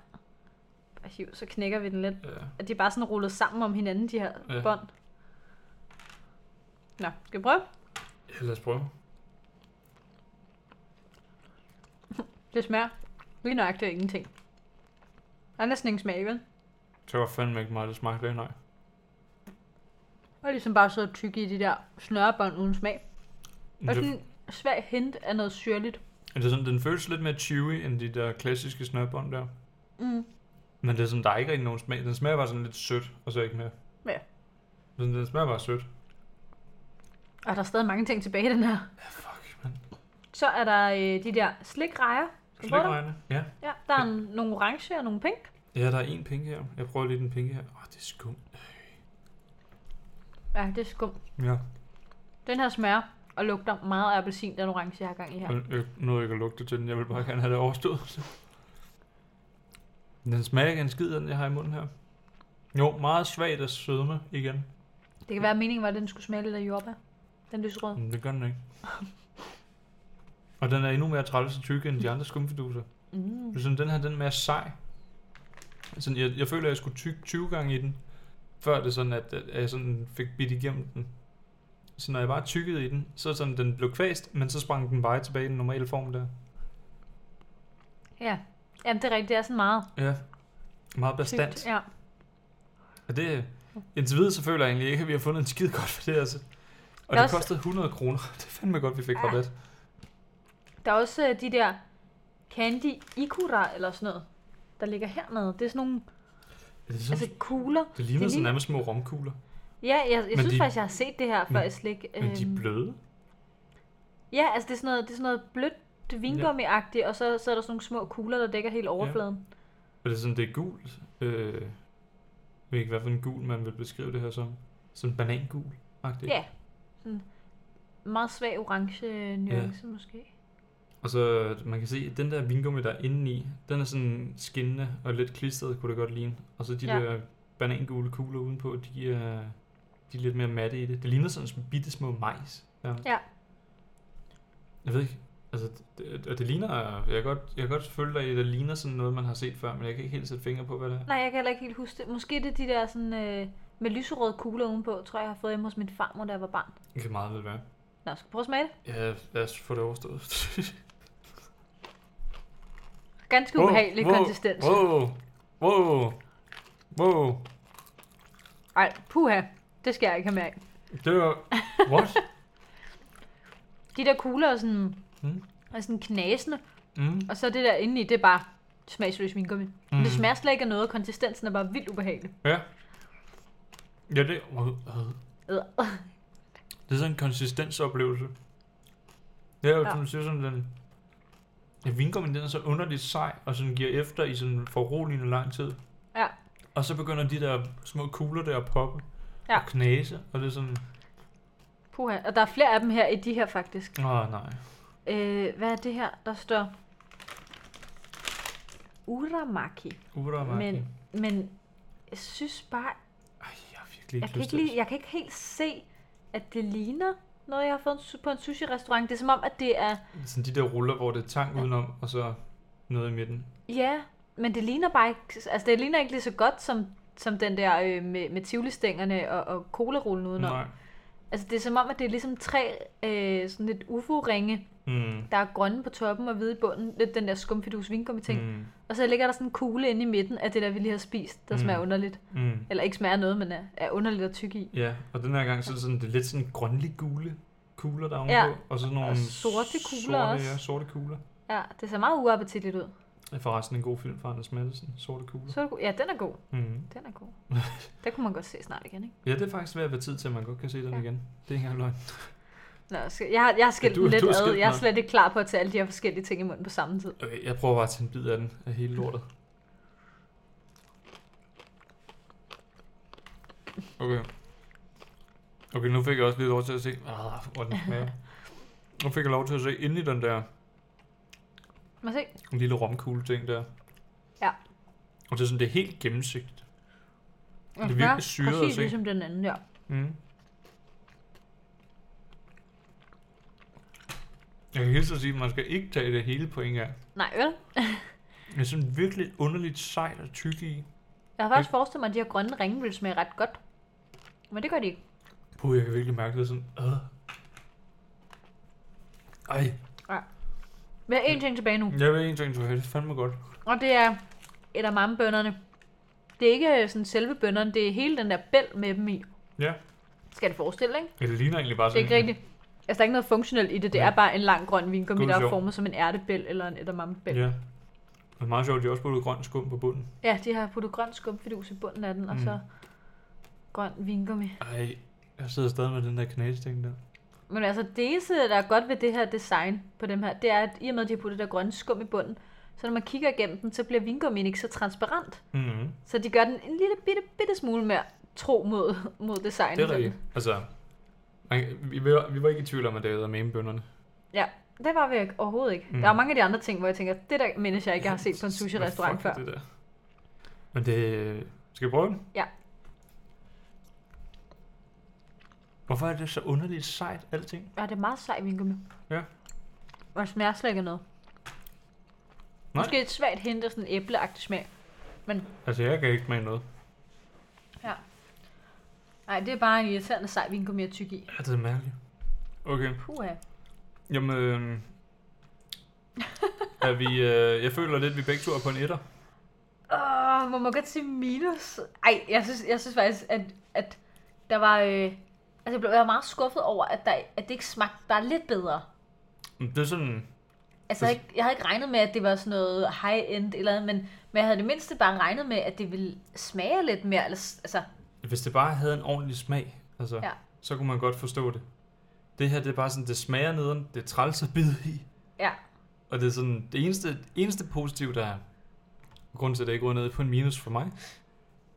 Bare hiv, så knækker vi den lidt. Ja. At de er bare sådan rullet sammen om hinanden, de her Ja. ja. bånd. Nå, skal vi prøve? Lad os prøve. Det smager lige nøjagtigt af ingenting. Der er næsten ingen smag, vel? Det var fandme ikke meget, det smagte af, nej. Og ligesom bare så tykke i de der snørebånd uden smag. Men Og det, sådan en svag hint af noget syrligt. det er sådan, den føles lidt mere chewy end de der klassiske snørbånd der. Mm. Men det er sådan, der er ikke rigtig nogen smag. Den smager bare sådan lidt sødt, og så ikke mere. Ja. Den, den smager bare sødt. Og der er stadig mange ting tilbage i den her. Ja, fuck, man. Så er der øh, de der slikrejer. Skal du dem? Slikregne. Ja. Ja, der er en, nogle orange og nogle pink. Ja, der er en pink her. Jeg prøver lige den pink her. Åh, det er skum. Ja, det er skum. Ja. Den her smager og lugter meget af appelsin, den orange, jeg har gang i her. Jeg, jeg nåede ikke at lugte til den. Jeg vil bare gerne have det overstået. Den smager ikke en skid, den jeg har i munden her. Jo, meget svagt af sødme igen. Det kan være, at meningen var, at den skulle smage lidt af jordbær. Den lyserøde. Men det gør den ikke. Og den er endnu mere træls og tyk end de andre skumfiduser. Mm. Sådan, den her den er mere sej. Sådan, jeg, jeg føler, at jeg skulle tykke 20 gange i den, før det sådan, at, at jeg sådan fik bidt igennem den. Så når jeg bare tykkede i den, så sådan, den blev kvæst, men så sprang den bare tilbage i den normale form der. Ja. Jamen, det er rigtigt. Det er sådan meget Ja. Meget bastant. tykt. Ja. Og det, indtil videre så føler jeg egentlig ikke, at vi har fundet en skid godt for det, altså. Og det også- kostede 100 kroner. Det er fandme godt, vi fik Ja. rabat. Der er også øh, de der candy ikura eller sådan noget, der ligger hernede. Det er sådan nogle Er det, sådan, altså kugler. det ligner det sådan nærmest små romkugler. Ja, jeg, jeg Men synes de- faktisk, jeg har set det her før i slik. Men de er Øhm, bløde. Ja, altså det er sådan noget, det er sådan noget blødt vingummi-agtigt, og så, så er der sådan nogle små kugler, der dækker hele overfladen. Og det er sådan, det er gult. Øh, jeg ved ikke, hvad for en gul man vil beskrive det her som. Sådan banangul. -agtigt. Ja. Sådan meget svag orange nuance måske. Og så man kan se, at den der vingummi, der er inde i, den er sådan skinnende og lidt klistret, kunne det godt ligne. Og så de Ja. der banangule kugler udenpå, de er, de er lidt mere matte i det. Det ligner sådan små bitte små majs. Ja. Ja. Jeg ved ikke, altså, det, og det ligner, jeg kan godt, jeg kan godt føle dig i, at det ligner sådan noget, man har set før, men jeg kan ikke helt sætte fingre på, hvad det er. Nej, jeg kan heller ikke helt huske det. Måske det er de der sådan, øh, med lyserøde kugler udenpå, tror jeg, jeg har fået hjemme hos min farmor, da jeg var barn. Det kan meget vel være. Nå, skal vi prøve at smage det? Ja, lad os få det overstået. Ganske ubehagelig wow, konsistens. Wow, wow, wow. Ej, puha. Det skal jeg ikke have med af. Det var... What? De der kugler er sådan, Mm. er sådan knasende, Mm. og så det der indeni, det er bare smagsløs vingummi. Mm. Mm. Det smager slet ikke af noget, konsistensen er bare vildt ubehagelig. Ja. Ja, det, øh, Øh. det er sådan en konsistensoplevelse. Det er jo, Ja. som siger, sådan den... Ja, vingummien, den er så underligt sej, og sådan giver efter i sådan foruroligende lang tid. Ja. Og så begynder de der små kugler der at poppe Ja. og knase, og det er sådan... Puha. Og der er flere af dem her i de her faktisk. Åh, oh, nej. Øh, hvad er det her? Der står Uramaki. Uramaki. Men, men jeg synes bare, Jeg virkelig jeg ikke kan, lyst ikke lige, jeg kan ikke helt se, at det ligner noget, jeg har fået på en sushi-restaurant. Det er som om, at det er. Sådan de der ruller, hvor det er tang udenom, og så noget i midten. ja, men det ligner bare ikke, altså det ligner ikke lige så godt som, som den der øh, med, med tivlistængerne og, og cola-rullen udenom. Nej. Altså det er som om, at det er ligesom tre øh, sådan lidt ufo-ringe, Mm. der er grønne på toppen og hvide i bunden. Lidt den der skumfidus vingummi ting. Mm. Og så ligger der sådan en kugle inde i midten af det der, vi lige har spist, der Mm. smager underligt. Mm. Eller ikke smager noget, men er, er underligt at tykke i. Ja, og den her gang så er det sådan, det er lidt sådan grønlig gule kugler der er Ja. og så nogle Og sorte kugler sorte, også. Ja, sorte kugler. Ja, det ser meget uappetitligt ud. Er forresten en god film fra Anders Madsen, Sorte kugler. Er det go- ja, den er god. Mm. Den er god. den kunne man godt se snart igen, ikke? Ja, det er faktisk ved at være tid til, at man godt kan se den Ja. igen. Det er ikke engang løgn. Nå, jeg, har, jeg har skilt Ja, du- lidt du ad. Jeg er slet ikke klar på at tage alle de her forskellige ting i munden på samme tid. Okay, jeg prøver bare at tage en bid af den, af hele lortet. Okay. Okay, nu fik jeg også lige lov til at se, ah, hvor den smager. Nu fik jeg lov til at se inde i den der Må se. lille romkugle ting der. Ja. Og det er sådan, det er helt gennemsigtigt. Det er virkelig syret at Præcis se. ligesom den anden, ja. Mm. Jeg kan hilse at sige, at man skal ikke tage det hele på en gang. Nej, vel? Det er sådan virkelig underligt sejt og tyk i. Jeg har faktisk forestillet mig, at de her grønne ringe ville smage ret godt. Men det gør de ikke. Puh, jeg kan virkelig mærke det sådan. Øh. Ej, Vi har én ting tilbage nu. jeg vil en ting tilbage. Det er fandme godt. Og det er edamamebønnerne. Det er ikke øh, sådan selve bønnerne, det er hele den der bæl med dem i. Ja. Skal det forestille, ikke? Ja, det ligner egentlig bare Det er sådan. ikke rigtigt. Altså, der er ikke noget funktionelt i det. Det Nej. er bare en lang grøn vingummi, God der er sjov. formet som en ærtebæl eller en edamamebæl. Ja. Det er meget sjovt, de har også puttet grøn skum på bunden. Ja, de har puttet grøn skumfidus i bunden af den, og Mm. så grøn vingummi. Ej, jeg sidder stadig med den der kanadisk-ting der. Men altså, det eneste, der er godt ved det her design på dem her, det er, at i og med, at de har puttet der grønne skum i bunden, så når man kigger igennem den, så bliver vingummien ikke så transparent. Mm-hmm. Så de gør den en lille bitte, bitte smule mere tro mod, mod designet. Det er rigtigt. Altså, man, vi, vi, var, vi var ikke i tvivl om, at det er med bønderne. Det var vi ikke, overhovedet ikke. Mm. Mm. Der er mange af de andre ting, hvor jeg tænker, det der mindes jeg ikke, jeg har set på en sushi-restaurant før. Det der? Men det... Skal vi prøve den? Ja. Hvorfor er det så underligt sejt, alting? Ja, det er meget sej vingummi. Ja. Og det smager slet ikke af noget. Nej. Måske et svagt hint af sådan en æbleagtig smag. Altså, jeg kan ikke med noget. Nej, det er bare en irriterende sej vingummi at tykke i. Ja, det er mærkeligt. Okay. Puha. Jamen, øh, er vi, øh, jeg føler lidt, at vi begge to er på en etter. Åh, må man godt sige minus? Ej, jeg synes, jeg synes faktisk, at, at der var... Øh, altså, jeg blev jeg var meget skuffet over, at, der, at det ikke smagte bare lidt bedre. Men Det er sådan, Altså, jeg, havde ikke- jeg havde ikke regnet med, at det var sådan noget high-end eller andet, men, men jeg havde det mindste bare regnet med, at det ville smage lidt mere. Eller, altså, hvis det bare havde en ordentlig smag, altså, Ja. så kunne man godt forstå det. Det her, det er bare sådan, det smager neden, det er træls at bide i. ja, Og det er sådan, det eneste, eneste positive, der er, grund til, at det ikke går ned på en minus for mig,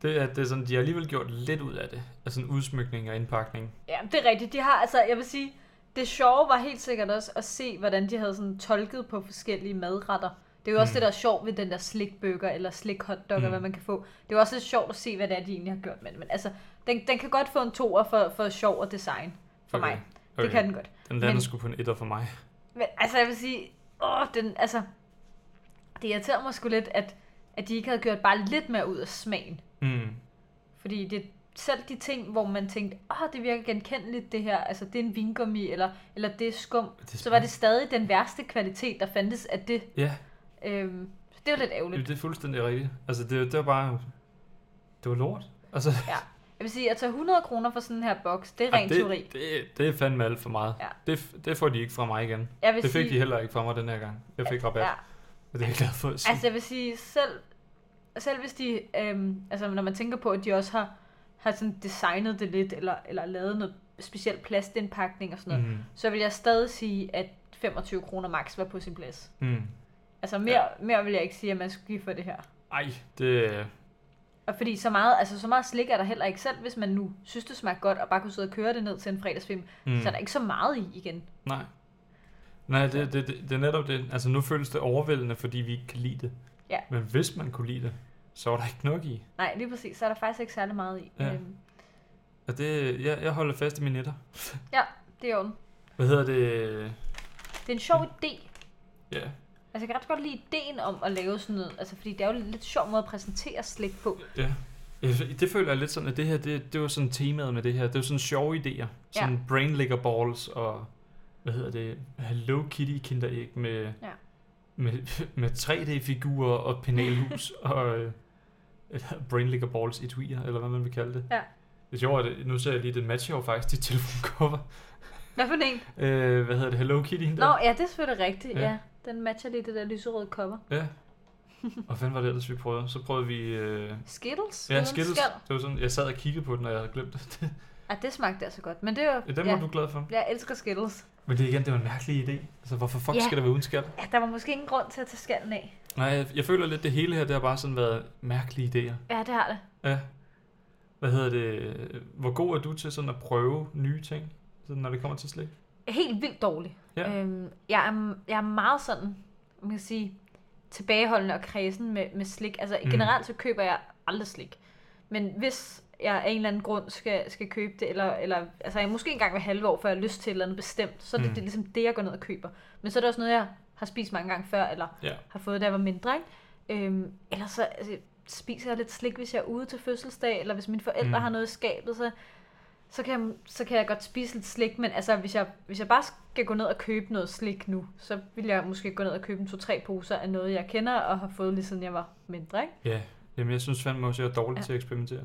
det er, at det er sådan, de har alligevel gjort lidt ud af det. Altså en udsmykning og indpakning. ja, det er rigtigt. De har, altså, jeg vil sige, det sjove var helt sikkert også at se, hvordan de havde sådan tolket på forskellige madretter. Det er jo også Mm. det, der er sjovt ved den der slikburger eller slik hotdog, Mm. hvad man kan få. Det er jo også lidt sjovt at se, hvad det er, de egentlig har gjort med det. Men altså, den, den kan godt få en toer for, for sjov og design for okay. mig. Det kan den godt. Den lander Men- sgu på en etter for mig. Men altså, jeg vil sige, åh, den, altså, det irriterer mig sgu lidt, at, at de ikke havde gjort bare lidt mere ud af smagen. Mm. Fordi det selv de ting, hvor man tænkte, åh, det virker genkendeligt det her, altså det er en vingummi, eller, eller det er skum, Det så var det stadig den værste kvalitet, der fandtes af det. Ja, Øhm, så det var lidt ærgerligt. det er fuldstændig rigtigt. Altså, det, det var bare... Det var lort. Altså, Jeg vil sige, at tage 100 kroner for sådan en her boks, det er ej, rent teori. det, det, det er fandme alt for meget. Ja. Det, det får de ikke fra mig igen. Det fik sige, de heller ikke fra mig den her gang. Jeg fik rabat. Ja, Og det er jeg glad for at sige. Altså jeg vil sige, selv, selv hvis de, øhm, altså når man tænker på, at de også har, har sådan designet det lidt, eller, eller lavet noget specielt plastindpakning og sådan noget, mm. Så vil jeg stadig sige, at 25 kroner max var på sin plads. Mm. Altså mere, ja. mere vil jeg ikke sige, at man skulle give for det her. Ej, det... Og fordi så meget, altså så meget slik er der heller ikke selv, hvis man nu synes, det smager godt, og bare kunne sidde og køre det ned til en fredagsfilm, mm. Mm. så er der ikke så meget i igen. Nej. Nej, det, det, det, det er netop det. Altså, nu føles det overvældende, fordi vi ikke kan lide det. Ja. Men hvis man kunne lide det, så var der ikke nok i. Nej, lige præcis, så er der faktisk ikke særlig meget i. Ja. Øhm, Og det, jeg, jeg holder fast i mine netter. det er jo Hvad hedder det? Det er en sjov idé, Ja. Altså, jeg kan ret godt lide ideen om at lave sådan noget, altså, fordi det er jo en lidt sjov måde at præsentere slik på. Ja. Jeg- Det føler jeg lidt sådan, at det her, det, det var sådan temaet med det her. Det var sådan sjove idéer. Sådan ja. brain balls og, hvad hedder det, Hello Kitty kinderæg med, Ja. med, med 3D-figurer og penalhus og øh, brain licker balls etuier, eller hvad man vil kalde det. Ja. Det er sjovt, at nu ser jeg lige, den matcher jo faktisk dit telefoncover. Hvad for en? Øh, hvad hedder det, Hello Kitty hende Nå, der? ja, det er selvfølgelig rigtigt, Ja. ja. Den matcher lige det der lyserøde cover. Ja. Og hvad var det ellers, vi prøvede? Så prøvede vi... Øh, Skittles? ja, Skittles. skal. Det var sådan, jeg sad og kiggede på den, og jeg havde glemt det. Ja, det smagte altså godt. Men det er jo... Ja, den ja, var du glad for. Jeg elsker Skittles. Men det er igen, det var en mærkelig idé. Altså, hvorfor fuck Ja. skal der være uden skal? Ja, der var måske ingen grund til at tage skallen af. Nej, jeg, jeg føler lidt, det hele her, det har bare sådan været mærkelige idéer. Ja, det har det. Ja. Hvad hedder det? Hvor god er du til sådan at prøve nye ting, sådan når det kommer til slik? Helt vildt dårlig. Ja. Øhm, jeg, er, jeg er meget sådan, man kan sige, tilbageholdende og kredsen med, med slik. Altså Mm. generelt så køber jeg aldrig slik. Men hvis jeg af en eller anden grund skal, skal købe det, eller, eller altså jeg måske engang hver halve år, for jeg har lyst til et eller andet bestemt, så er det, Mm. det er ligesom det, jeg går ned og køber. Men så er det også noget, jeg har spist mange gange før, eller Ja. har fået, da jeg var mindre. Ikke? Øhm, ellers så altså, spiser jeg lidt slik, hvis jeg er ude til fødselsdag, eller hvis mine forældre Mm. har noget i skabet, så, så, kan jeg, så kan jeg godt spise lidt slik. Men altså, hvis jeg, hvis jeg bare skal gå ned og købe noget slik nu, så vil jeg måske gå ned og købe en to-tre poser af noget, jeg kender og har fået lige siden jeg var mindre. Ikke? Ja, jamen jeg synes fandme også, at jeg er dårlig. Ja. til at eksperimentere.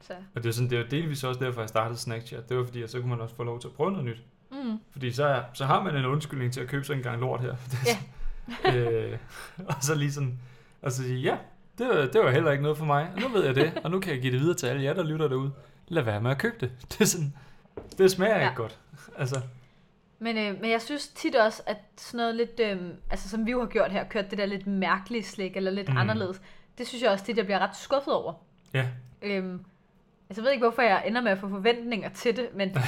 Så, Og det er, sådan, det er delvis også derfor, jeg startede Snackchat. Det var fordi, at så kunne man også få lov til at prøve noget nyt. mm. Fordi så, er, så har man en undskyldning til at købe sig en gang lort her. Er sådan, øh, og så lige sådan, og så sige, ja, det var, det var heller ikke noget for mig. Og nu ved jeg det, og nu kan jeg give det videre til alle jer, der lytter derude. Lad være med at købe det. Det er sådan, det smager ja. Ja. ikke godt. Altså, Men, øh, men jeg synes tit også, at sådan noget lidt, øh, altså som vi jo har gjort her, kørt det der lidt mærkelige slik, eller lidt mm. anderledes, det synes jeg også tit, jeg bliver ret skuffet over. ja. Øhm, altså jeg ved ikke, hvorfor jeg ender med at få forventninger til det, men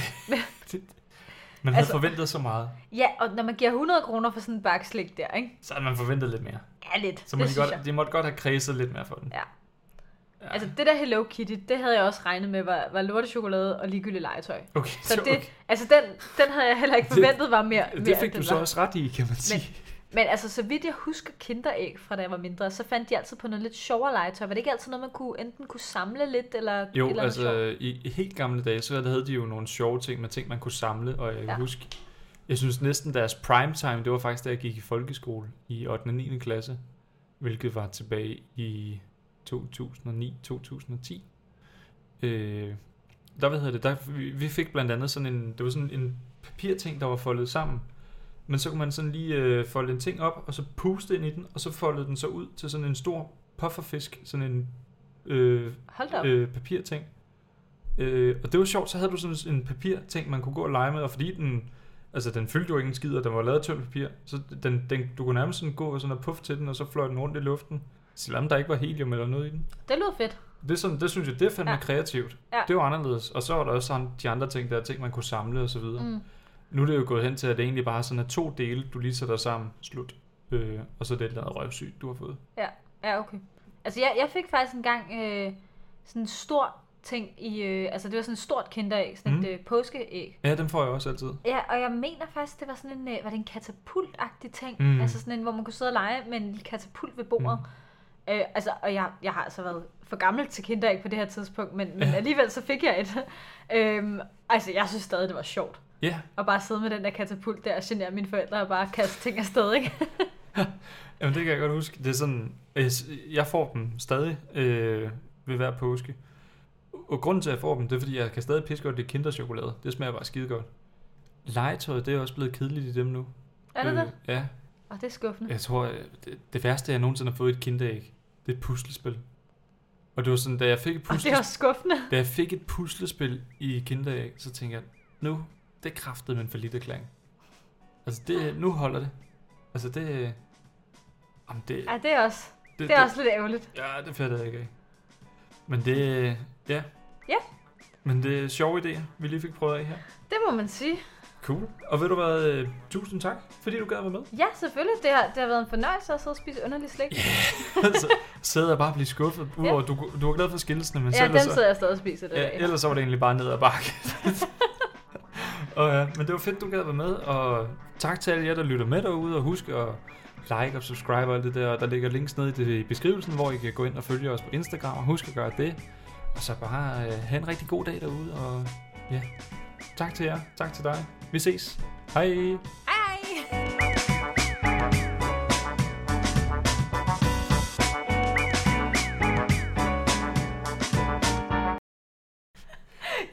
Man havde Altså- forventet så meget, ja, og når man giver 100 kroner for sådan en bakke slik der, ikke? så havde man forventet lidt mere. Ja, lidt. Så det må de, synes godt, jeg. de måtte godt have kredset lidt mere for den. Ja. ja. Altså det der Hello Kitty, det havde jeg også regnet med var, var lortechokolade og ligegyldigt legetøj. Okay, Så så det, okay. altså den, den havde jeg heller ikke Det- forventet var mere, mere det fik du så var. også ret i, kan man sige. Men altså, så vidt jeg husker kinderæg fra da jeg var mindre, så fandt de altid på noget lidt sjovere legetøj. Var det ikke altid noget, man kunne enten kunne samle lidt, eller Jo, eller altså i, i helt gamle dage, så havde de jo nogle sjove ting med ting, man kunne samle, og jeg kan Ja. huske, jeg synes næsten deres prime time, det var faktisk da jeg gik i folkeskole i 8. og 9. klasse, hvilket var tilbage i 2009-2010. Øh, der, hvad hedder det, der, vi, vi fik blandt andet sådan en, det var sådan en papirting, der var foldet sammen, men så kunne man sådan lige øh, folde en ting op, og så puste ind i den, og så foldede den så ud til sådan en stor pufferfisk, sådan en øh, øh, papirting. Øh, og det var sjovt, så havde du sådan en papirting, man kunne gå og lege med, og fordi den, altså den fyldte jo ikke en skid, og den var lavet af tyndt papir, så den, den, du kunne nærmest sådan gå og sådan og puff til den, og så fløj den rundt i luften, selvom der ikke var helium eller noget i den. Det lyder fedt. Det, sådan, det synes jeg, det ja. Ja. kreativt. Ja. Det var anderledes. Og så var der også sådan de andre ting, der er ting, man kunne samle og så videre. Mm. Nu er det jo gået hen til, at det egentlig bare sådan er to dele, du lige sætter sammen, slut. Øh, og så det et eller andet røvsygt, du har fået. Ja, okay. Altså, jeg, jeg fik faktisk engang øh, sådan en stor ting i... Øh, altså, det var sådan et stort kinderæg, sådan Mm. et øh, påskeæg. Ja, dem får jeg også altid. Ja, og jeg mener faktisk, det var sådan en, øh, var det en katapultagtig ting? Mm. Altså sådan en, hvor man kunne sidde og lege med en katapult ved bordet. Mm. Øh, altså, og jeg, jeg har altså været for gammel til kinderæg på det her tidspunkt, men, men Ja. alligevel så fik jeg et. øhm, altså, jeg synes stadig, det var sjovt. Ja, At bare sidde med den der katapult der og genere mine forældre og bare kaste ting afsted, ikke? Jamen, det kan jeg godt huske. Det er sådan, øh, jeg får dem stadig øh, ved hver påske. Og grunden til, at jeg får dem, det er, fordi jeg kan stadig piske godt det kinderchokolade. Det smager bare skide godt. Legetøjet, det er også blevet kedeligt i dem nu. er det det? Ja, Og det er skuffende. jeg tror, øh, det, det værste, jeg nogensinde har fået et kinderæg, det er et puslespil. Og det var sådan, da jeg fik et Og det er puslespil, også skuffende. da jeg fik et puslespil i kinderæg, så tænkte jeg, nu, det kræftede med en forlidt erklæring. Altså, det, nu holder det. Altså, det... Jamen, det, Ja, det er også, det, det er også lidt ærgerligt. Ja, det fatter jeg ikke af. Men det... Ja. Ja. Men det er sjove idéer, vi lige fik prøvet af her. Det må man sige. Cool. Og ved du hvad, øh, tusind tak, fordi du gad at være med. Ja, selvfølgelig. Det har, det har været en fornøjelse at sidde og spise underlig slik. så sidder jeg bare og bliver skuffet, udover du, du var glad for skillsene, men Ja, så dem ellers, så, sidder jeg stadig og spiser det ja, dag. ellers så var det egentlig bare ned ad bakke. og, ja, men det var fedt, du gad at være med, og tak til alle jer, der lytter med derude, og husk at like og subscribe og alt det der. Der ligger links nede i, det, i beskrivelsen, hvor I kan gå ind og følge os på Instagram, og husk at gøre det. Og så bare øh, have en rigtig god dag derude, og ja, tak til jer, tak til dig. Vi ses. Hej!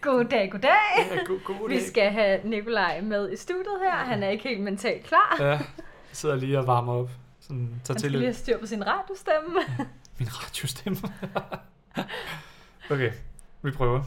Goddag, goddag. Ja, god, god Vi skal have Nikolaj med i studiet her. Han er ikke helt mentalt klar. Ja, jeg sidder lige og varmer op. Sådan, tager Han til skal lidt. lige have styr på sin radiostemme. Min radiostemme. okay, vi prøver.